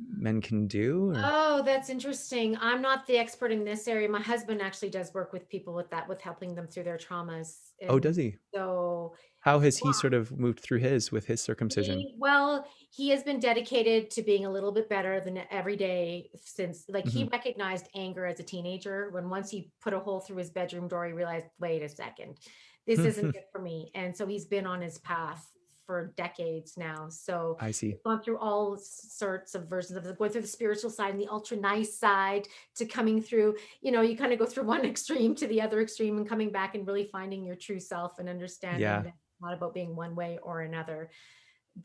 men can do or- Oh, that's interesting. I'm not the expert in this area. My husband actually does work with people with that, with helping them through their traumas. oh does he So, how has he sort of moved through his with his circumcision he- well, he has been dedicated to being a little bit better than every day since, like, he Mm-hmm. recognized anger as a teenager. When once he put a hole through his bedroom door, he realized, wait a second, this isn't *laughs* good for me. And so he's been on his path for decades now. So, i see gone through all sorts of versions of the going through the spiritual side and the ultra nice side to coming through you know you kind of go through *laughs* one extreme to the other extreme and coming back and really finding your true self and understanding Yeah. that it's not about being one way or another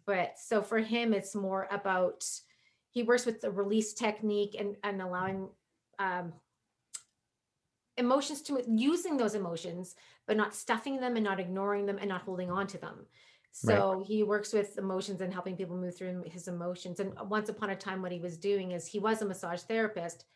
but so for him it's more about he works with the release technique and and allowing um emotions to using those emotions but not stuffing them and not ignoring them and not holding on to them Right. so he works with emotions and helping people move through his emotions and once upon a time what he was doing is he was a massage therapist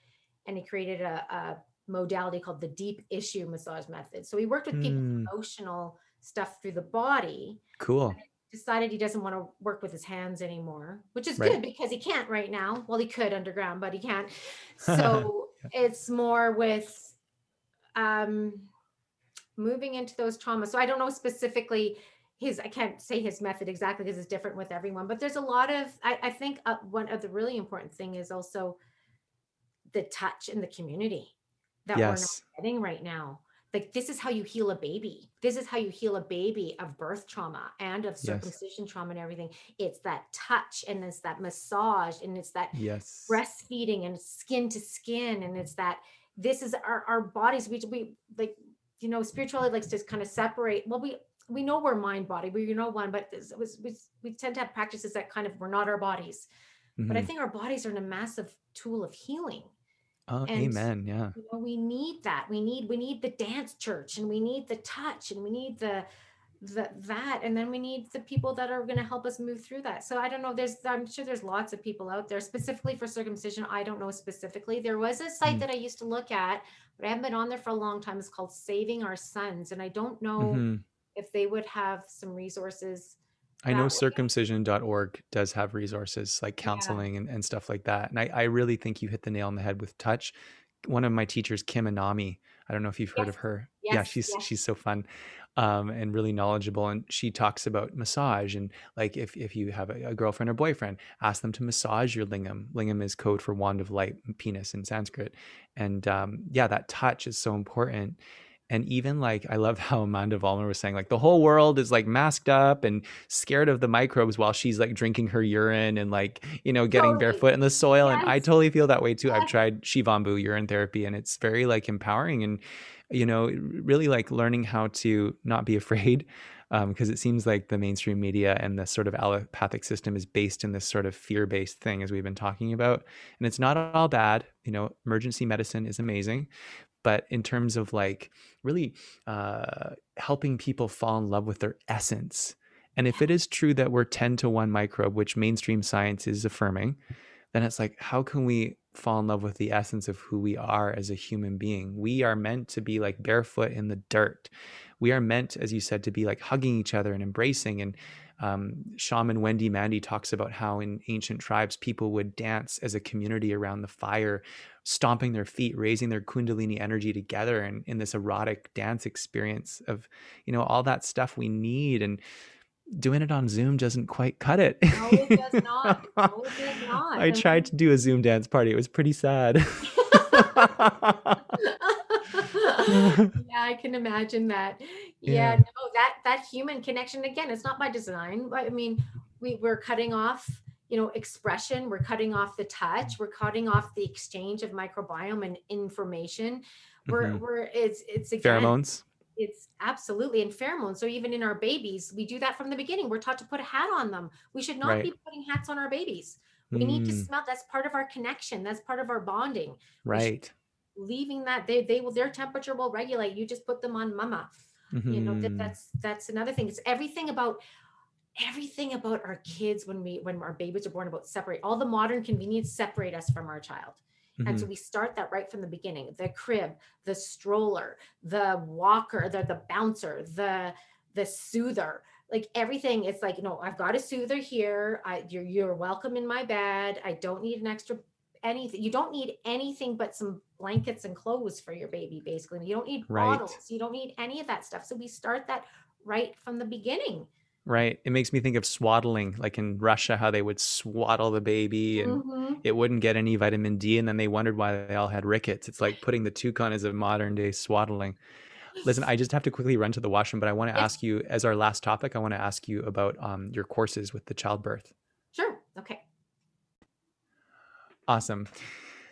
and he created a, a modality called the deep issue massage method so he worked with people's Mm. emotional stuff through the body cool decided he doesn't want to work with his hands anymore, which is Right. good because he can't right now. Well, he could underground, but he can't. *laughs* So it's more with um moving into those traumas. So I don't know specifically his I can't say his method exactly because it's different with everyone, but there's a lot of I, I think uh, one of the really important thing is also the touch in the community that we're not getting right now. Like this is how you heal a baby. This is how you heal a baby of birth trauma and of Yes. circumcision trauma and everything. It's that touch and it's that massage and it's that yes breastfeeding and skin to skin and it's that this is our, our bodies we, we like you know spirituality likes to kind of separate well we we know we're mind body we you know one but this was we, we tend to have practices that kind of we're not our bodies. But i Mhm. think our bodies are a massive tool of healing. Oh, and- amen yeah. you know we need that. We need we need the dance church and we need the touch and we need the that that and then we need the people that are going to help us move through that. So i don't know there's i'm sure there's lots of people out there specifically for circumcision i don't know specifically. There was a site Mm. that i used to look at but i haven't been on there for a long time. It's called saving our sons and i don't know Mhm. If they would have some resources I know circumcision.org does have resources like counseling and, and stuff like that. And I, I really think you hit the nail on the head with touch. One of my teachers, Kim Anami, I don't know if you've heard Yes. of her. yeah, she's yes. she's so fun um, and really knowledgeable. And she talks about massage and like if, if you have a, a girlfriend or boyfriend, ask them to massage your lingam. Lingam is code for wand of light, penis in Sanskrit. And um, yeah, that touch is so important and even like i love *laughs* how amanda Vollmer was saying like the whole world is like masked up and scared of the microbes while she's like drinking her urine and like you know getting Totally. barefoot in the soil. And i totally feel that way too. I've tried shivambu urine therapy and it's very like empowering and you know really like learning how to not be *laughs* afraid um, because it seems like the mainstream media and the sort of allopathic system is based in this sort of fear-based thing as we've been talking about. And it's not all bad. You know emergency medicine is amazing but in terms of like really uh, helping people fall in love with their essence. And if it is true that we're 10 to 1 microbe which mainstream science is affirming then it's like how can we fall in love with the essence of who we are as a human being? We are meant to be like barefoot in the dirt. We are meant as you said to be like hugging each other and embracing and um, shaman wendy mandy talks about how in ancient tribes people would dance as a community around the fire stomping their feet raising their kundalini energy together and in this erotic dance experience of you know all that stuff we need. And doing it on zoom doesn't quite cut it. No it does not. No it does *laughs* not. I tried to do a zoom dance party. It was pretty sad *laughs* *laughs* *laughs* yeah, I can imagine that. Yeah, Yeah. no, that that human connection again, it's not by design. but I mean, we we're cutting off, you know, expression, we're cutting off the touch, we're cutting off the exchange of microbiome and information. We're Mhm. we're it's it's again pheromones it's absolutely and pheromones. So even in our babies, we do that from the beginning. We're taught to put a hat on them. We should not Right. be putting hats on our babies. We need to Mm, smell. That's part of our connection. That's part of our bonding right leaving that they they will their temperature will regulate. You just put them on mama. You know that Mhm. that's that's another thing. It's everything about everything about our kids when we when our babies are born about separate all the modern convenience separate us from our child. And so Mhm. we start that right from the beginning. The crib the stroller the walker the the bouncer the the soother. Like everything it's like no i've got a soother here. I you're you're welcome in my bed. I don't need an extra anything you don't need anything but some blankets and clothes for your baby basically. You don't need Right. bottles you don't need any of that stuff. So we start that right from the beginning. Right. It makes me think of swaddling like in russia how they would swaddle the baby and Mhm. it wouldn't get any vitamin d and then they wondered why they all had rickets. It's like putting the toucan as a modern day swaddling. Listen i just have to quickly run to the washroom but i want to ask you as our last topic i want to ask you about um, your courses with the childbirth. Sure. Okay Awesome.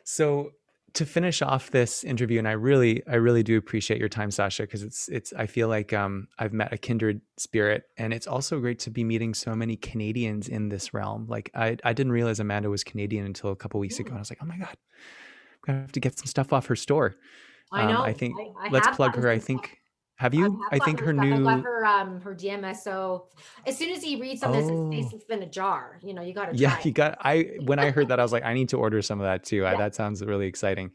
So to finish off this interview, and I really, I really do appreciate your time, Sascha, because it's, it's, I feel like um, I've met a kindred spirit, and it's also great to be meeting so many Canadians in this realm. Like I, I didn't realize Amanda was Canadian until a couple weeks ago, and I was like, oh my god, I'm gonna have to get some stuff off her store. i Um, know I think I- I let's plug her. I think. Have you? have I think her. I new. got her um her DMSO. As soon as he reads something Oh. says it's in a jar, you know, you got to yeah you got i when i heard *laughs* that i was like i need to order some of that too I, that sounds really exciting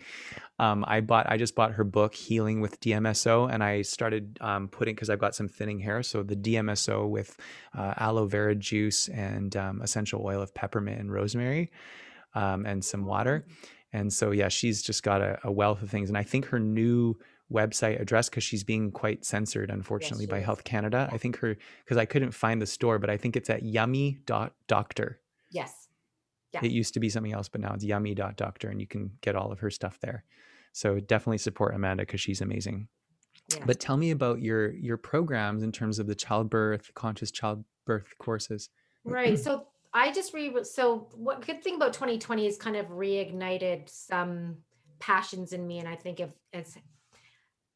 um i bought i just bought her book healing with dmso and i started um putting because i've got some thinning hair so the dmso with uh, aloe vera juice and um, essential oil of peppermint and rosemary um, and some water and so yeah she's just got a, a wealth of things and i think her new website address because she's being quite censored unfortunately she by is. health canada i think her because i couldn't find the store but i think it's at yummy dot doctor Yes. Yeah. it used to be something else, but now it's yummy.doctor and you can get all of her stuff there. So definitely support Amanda because she's amazing. Yes. But tell me about your your programs in terms of the childbirth, conscious childbirth courses. right. So I just re so what good thing about 2020 is kind of reignited some passions in me. And I think if it's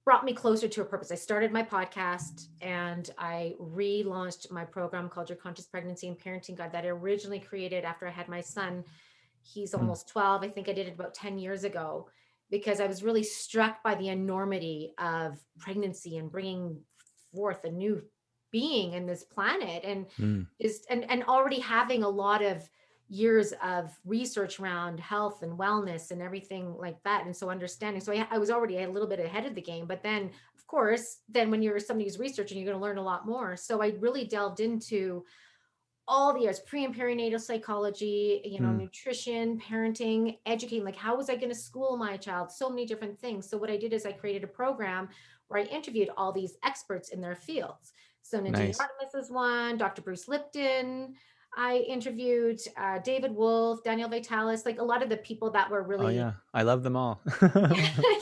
brought me closer to a purpose. I started my podcast and I relaunched my program called Your Conscious Pregnancy and Parenting Guide that I originally created after I had my son. He's Hmm. almost 12. I think I did it about 10 years ago because I was really struck by the enormity of pregnancy and bringing forth a new being in this planet and Mm. is and and already having a lot of years of research around health and wellness and everything like that and so understanding so I, I was already a little bit ahead of the game but then of course then when you're somebody who's researching you're going to learn a lot more so i really delved into all the years pre and perinatal psychology you know Mm. nutrition parenting educating like how was i going to school my child so many different things so what i did is i created a program where i interviewed all these experts in their fields so Nadine Nice. Artemis is one dr bruce lipton i interviewed uh, david wolfe daniel vitalis like a lot of the people that were really. Oh really yeah, I love them all. *laughs*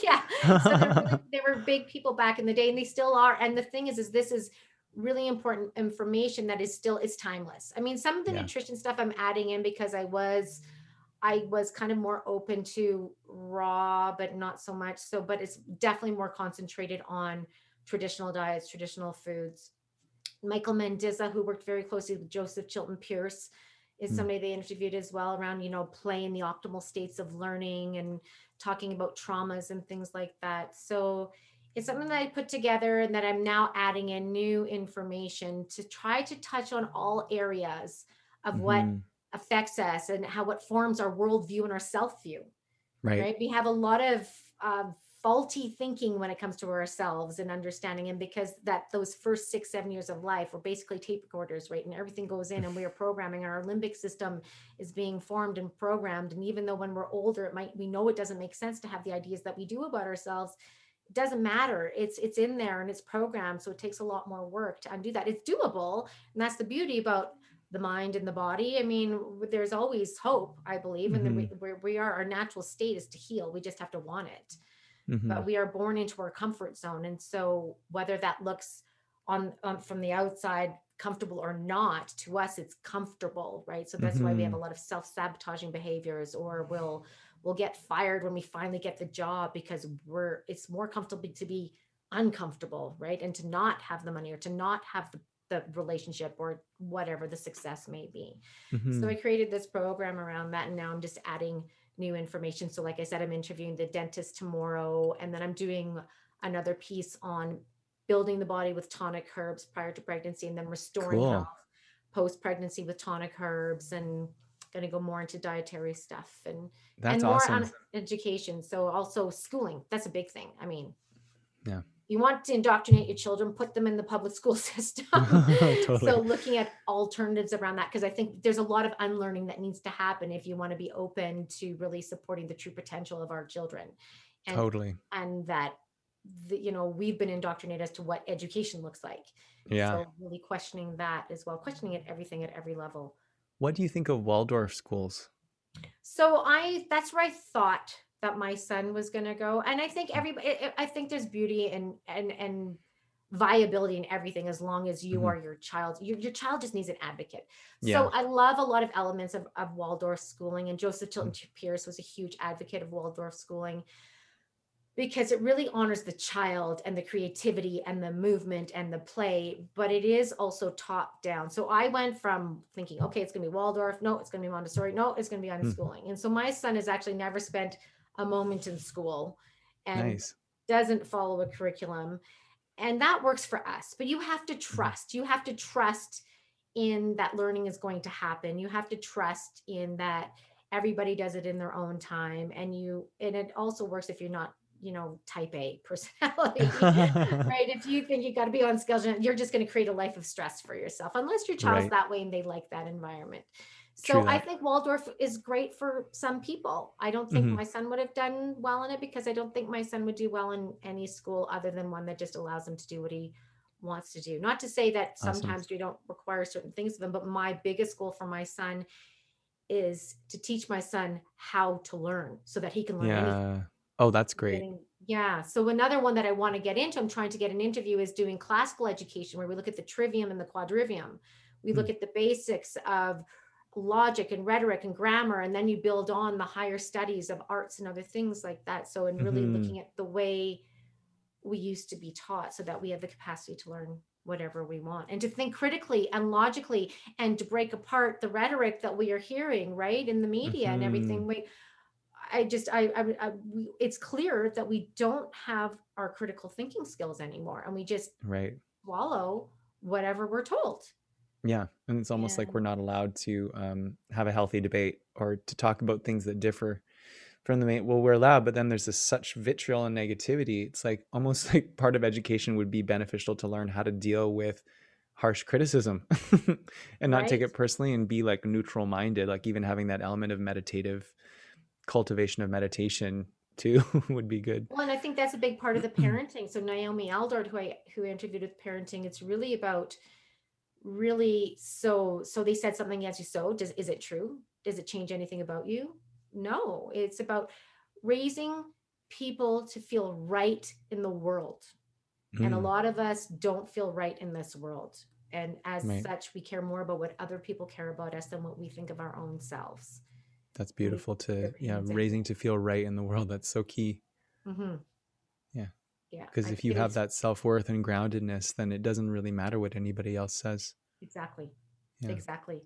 yeah so really, *laughs* they were big people back in the day and they still are and the thing is is this is really important information that is still is timeless i mean some of the Yeah. nutrition stuff i'm adding in because i was i was kind of more open to raw but not so much so but it's definitely more concentrated on traditional diets traditional foods michael mendizza who worked very closely with joseph chilton pearce is Mm. somebody they interviewed as well around you know play in the optimal states of learning and talking about traumas and things like that. So it's something that I put together and that I'm now adding in new information to try to touch on all areas of what Mhm. affects us and how it forms our worldview and our self view. Right. Right. We have a lot of uh, faulty thinking when it comes to ourselves and understanding. And because that those first six, seven years of life were basically tape recorders, right? And everything goes in and we are programming and our limbic system is being formed and programmed. And even though when we're older, it might we know it doesn't make sense to have the ideas that we do about ourselves. It doesn't matter. It's it's in there and it's programmed. So it takes a lot more work to undo that. It's doable. And that's the beauty about the mind and the body. I mean, there's always hope, I believe, and then we, mm-hmm. we are, our natural state is to heal. We just have to want it Mhm. but we are born into our comfort zone and so whether that looks on, on from the outside comfortable or not to us it's comfortable right so that's why we have a lot of self-sabotaging behaviors or we'll we'll get fired when we finally get the job because we're it's more comfortable to be uncomfortable right and to not have the money or to not have the, the relationship or whatever the success may be so Mhm. I created this program around that, and now I'm just adding new information. So, like I said, I'm interviewing the dentist tomorrow, and then I'm doing another piece on building the body with tonic herbs prior to pregnancy, and then restoring Cool. health post pregnancy with tonic herbs, and going to go more into dietary stuff and That's and more awesome. on education. So also schooling. That's a big thing. I mean, Yeah. You want to indoctrinate your children, put them in the public school *laughs* system. *laughs* Totally. So looking at alternatives around that, because I think there's a lot of unlearning that needs to happen if you want to be open to really supporting the true potential of our children. And totally. and that the, you know, we've been indoctrinated as to what education looks like. Yeah. So really questioning that as well, questioning it everything at every level. what do you think of Waldorf schools? So I that's where I thought that my son was going to go, and I think everybody. I- think there's beauty and and and viability in everything as long as you Mhm. are your child. Your, your child just needs an advocate. Yeah. So I love a lot of elements of, of Waldorf schooling, and Joseph Tilton Mm. Pearce was a huge advocate of Waldorf schooling because it really honors the child and the creativity and the movement and the play, but it is also top down. So I went from thinking, okay, it's going to be Waldorf. No, it's going to be Montessori. No, it's going to be Hmm. unschooling. And so my son has actually never spent a moment in school and Nice. doesn't follow a curriculum. And that works for us. But you have to Mm-hmm. trust. You have to trust in that learning is going to happen. You have to trust in that everybody does it in their own time. And you, and it also works if you're not, you know, type A *laughs* personality. *laughs* right. If you think you got to be on schedule you're just going to create a life of stress for yourself, unless your child's Right. that way and they like that environment. So I think Waldorf is great for some people. I don't think Mhm. my son would have done well in it because I don't think my son would do well in any school other than one that just allows him to do what he wants to do. Not to say that Awesome. sometimes we don't require certain things of him, but my biggest goal for my son is to teach my son how to learn so that he can learn anything yeah. Oh, that's great. yeah. So another one that I want to get into, I'm trying to get an interview, is doing classical education where we look at the trivium and the quadrivium. We Hmm. look at the basics of logic and rhetoric and grammar, and then you build on the higher studies of arts and other things like that. So, and really Mhm. looking at the way we used to be taught so that we have the capacity to learn whatever we want and to think critically and logically and to break apart the rhetoric that we are hearing right in the media and everything we i just i, I, I we, it's clear that we don't have our critical thinking skills anymore and we just Right. swallow whatever we're told. Yeah, and it's almost like we're not allowed to um, have a healthy debate or to talk about things that differ from the main. Well, we're allowed, but then there's this such vitriol and negativity. It's like almost *laughs* like part of education would be beneficial to learn how to deal with harsh criticism *laughs* and not take it personally and be like neutral minded. Like even having that element of meditative cultivation of meditation too *laughs* would be good. Well, and I think that's a big part of the *clears throat* parenting. So Naomi Aldort, who I who I interviewed with parenting, it's really about really so so they said something as you so does is it true? Does it change anything about you? No, it's about raising people to feel right in the world. And a Mm, lot of us don't feel right in this world. And as right. such, we care more about what other people care about us than what we think of our own selves. That's beautiful to, yeah, raising to feel right in the world. That's so key. hmm Yeah. Because if you have that self worth and groundedness, then it doesn't really matter what anybody else says. exactly. Yeah. Exactly.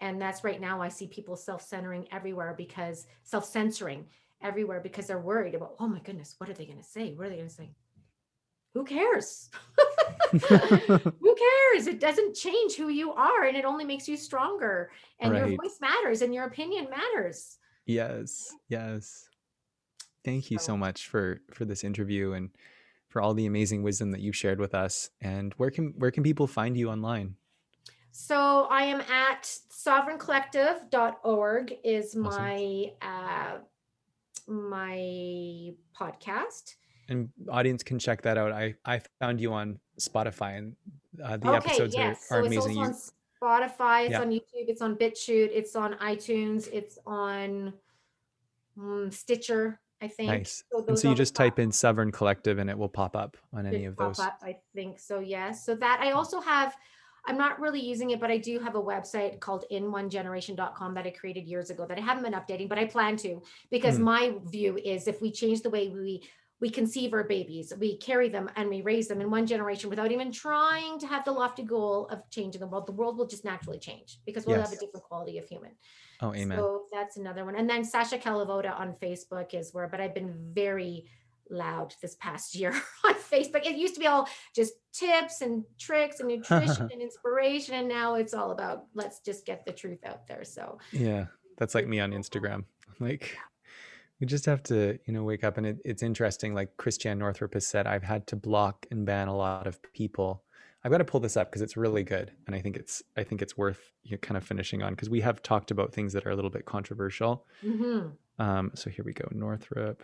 And that's right now I see people self-centering everywhere because self-censoring everywhere because they're worried about, oh my goodness, what are they going to say? What are they going to say? Who cares? *laughs* *laughs* who cares? It doesn't change who you are and it only makes you stronger. And your voice matters and your opinion matters. Yes. Yes. Thank you so So much for for this interview and for all the amazing wisdom that you've shared with us. And where can where can people find you online? so I am at sovereigncollective.org is Awesome. my uh my podcast. And audience can check that out. I I found you on Spotify and uh, the Okay, episodes are, yes. are So it's amazing. You on Spotify, it's yeah, on YouTube, it's on BitChute, it's on iTunes, it's on mm, Stitcher, I think. nice. So And so you just type in Sovereign Collective and it will pop up on any of those. up, I think. So yes. So that I also have, I'm not really using it, but I do have a website called in1generation.com that I created years ago that I haven't been updating, but I plan to because Mm, my view is if we change the way we we conceive our babies, we carry them and we raise them in one generation without even trying to have the lofty goal of changing the world, the world will just naturally change because we'll have a different quality of human. Oh, amen. So that's another one. And then Sascha Kalivoda on Facebook is where, but I've been very loud this past year *laughs* on Facebook. It used to be all just tips and tricks and *laughs* nutrition and inspiration. And now it's all about let's just get the truth out there. So Yeah, that's like me on Instagram. *laughs* Like we just have to, you know, wake up. And it, it's interesting. Like Christian Northrup has said, I've had to block and ban a lot of people. I've got to pull this up because it's really good, and I think it's I think it's worth you kind of finishing on because we have talked about things that are a little bit controversial. mhm. Um, so here we go, Northrup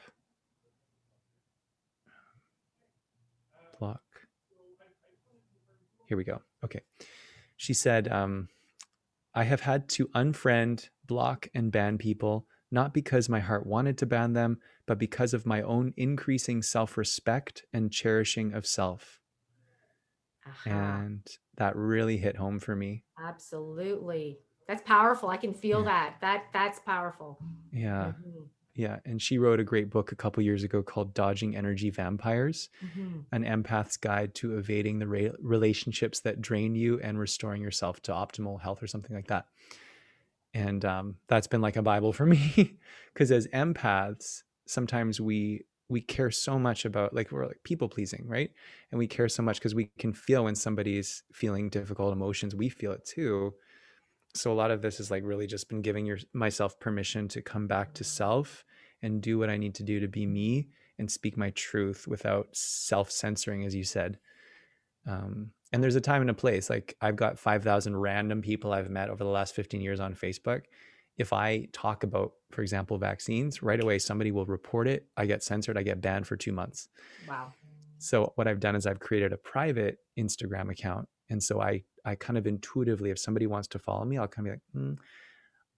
block. Here we go. Okay, she said, um, I have had to unfriend, block, and ban people, not because my heart wanted to ban them, but because of my own increasing self respect and cherishing of self. Aha, And that really hit home for me. absolutely. That's powerful. I can feel Yeah. that. That that's powerful. Yeah. Mhm, Yeah. And she wrote a great book a couple years ago called Dodging Energy Vampires mhm. An Empath's Guide to Evading the Ra- Relationships That Drain You and Restoring Yourself to Optimal Health, or something like that. And um, that's been like a Bible for *laughs* me because as empaths, sometimes we we care so much about like we're like people pleasing right? And we care so much because we can feel when somebody's feeling difficult emotions we feel it too. So a lot of this has like really just been giving your myself permission to come back to self and do what i need to do to be me and speak my truth without self-censoring as you said. Um, and there's a time and a place like i've got 5000 random people i've met over the last 15 years on facebook if i talk about for example vaccines right away somebody will report it i get censored i get banned for two months Wow. so what I've done is I've created a private Instagram account, and so I I kind of intuitively, if somebody wants to follow me, I'll kind of be like, mm,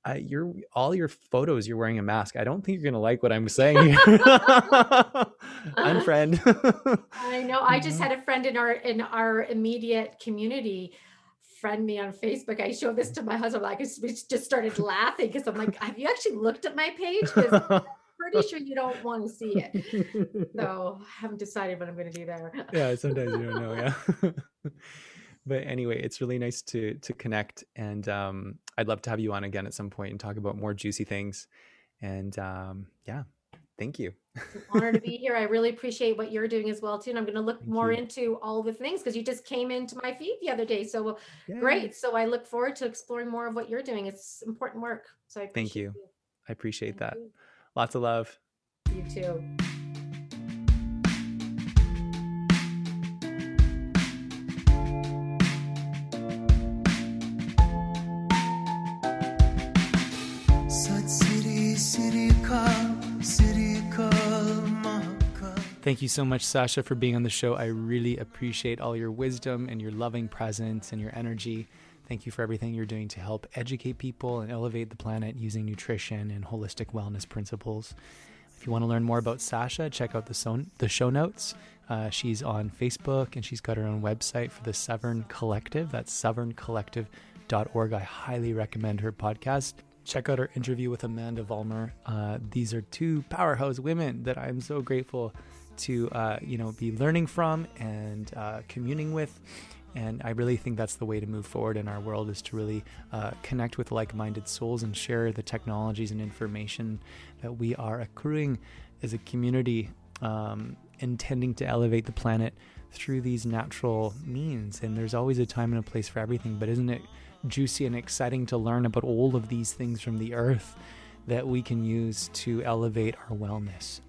I, you're all your photos, you're wearing a mask. I don't think you're gonna like what I'm saying. Unfriend. *laughs* *laughs* *laughs* I know. I just Mhm. had a friend in our in our immediate community friend me on Facebook. I showed this to my husband. Like, we just started laughing because I'm like, "Have you actually looked at my page? Because I'm *laughs* pretty sure you don't want to see it." *laughs* So I haven't decided what I'm going to do there. yeah, sometimes you don't know. Yeah. *laughs* but anyway, it's really nice to to connect, and um, I'd love to have you on again at some point and talk about more juicy things. And um, yeah, Thank you. It's an honor to be here. I really appreciate what you're doing as well too. And I'm going to look Thank more you. into all the things because you just came into my feed the other day. So great. So I look forward to exploring more of what you're doing. It's important work. So I Thank appreciate you. I appreciate Thank that. Lots of love. You. you too. Thank you so much, Sascha, for being on the show. I really appreciate all your wisdom and your loving presence and your energy. Thank you for everything you're doing to help educate people and elevate the planet using nutrition and holistic wellness principles. If you want to learn more about Sascha, check out the, the show notes. Uh, she's on Facebook and she's got her own website for the Sovereign Collective. That's sovereigncollective.org. I highly recommend her podcast. Check out her interview with Amanda Vollmer. Uh, these are two powerhouse women that I'm so grateful to uh, you know be learning from and uh, communing with. And i really think that's the way to move forward in our world is to really uh, connect with like-minded souls and share the technologies and information that we are accruing as a community um, intending to elevate the planet through these natural means. And there's always a time and a place for everything but isn't it juicy and exciting to learn about all of these things from the earth that we can use to elevate our wellness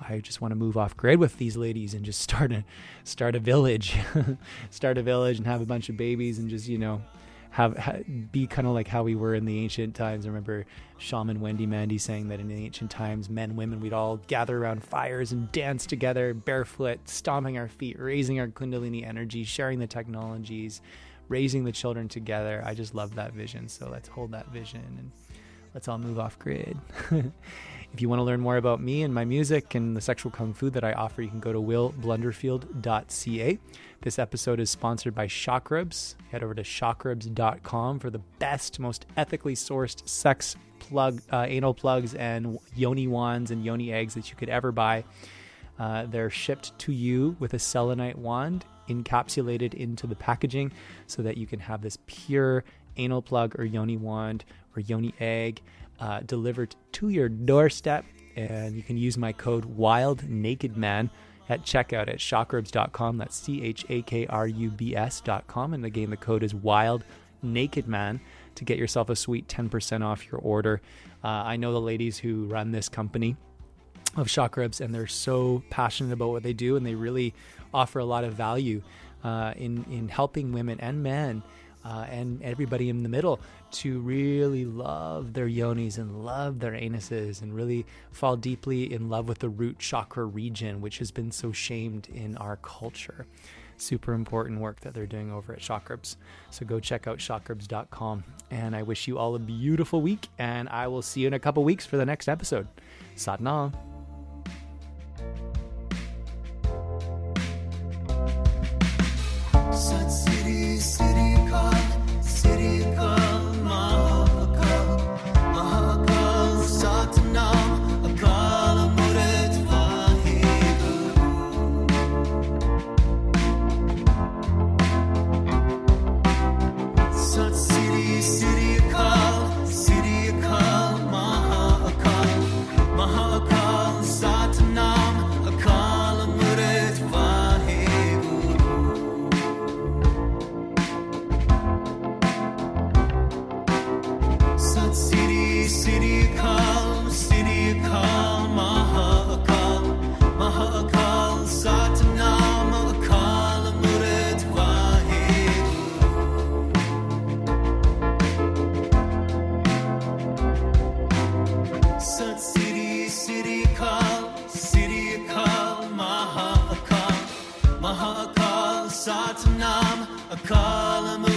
I just want to move off grid with these ladies and just *laughs* start a start a village, *laughs* start a village and have a bunch of babies and just you know have, ha be kind of like how we were in the ancient times. I remember shaman Wendy Mandy saying that in the ancient times, men, women, we'd all gather around fires and dance together, barefoot, stomping our feet, raising our kundalini energy, sharing the technologies, raising the children together. I just love that vision. So let's hold that vision and let's all move off grid. *laughs* If you want to learn more about me and my music and the sexual kung fu that I offer, you can go to willblunderfield.ca. This episode is sponsored by Chakrubs. Head over to chakrubs.com for the best, most ethically sourced sex plug, uh, anal plugs and yoni wands and yoni eggs that you could ever buy. Uh, they're shipped to you with a selenite wand encapsulated into the packaging so that you can have this pure anal plug or yoni wand or yoni egg uh, delivered to your doorstep. And you can use my code Wild Naked Man at checkout at chakrubs.com. That's C H A K R U B S.com. And again, the code is Wild Naked Man to get yourself a sweet 10% off your order. Uh, I know the ladies who run this company of Chakrubs, and they're so passionate about what they do, and they really offer a lot of value uh, in in helping women and men uh, and everybody in the middle to really love their yonis and love their anuses and really fall deeply in love with the root chakra region, which has been so shamed in our culture. Super important work that they're doing over at Chakrubs. So go check out chakrubs.com. And I wish you all a beautiful week, and I will see you in a couple weeks for the next episode. Satnam. Sat Satnam,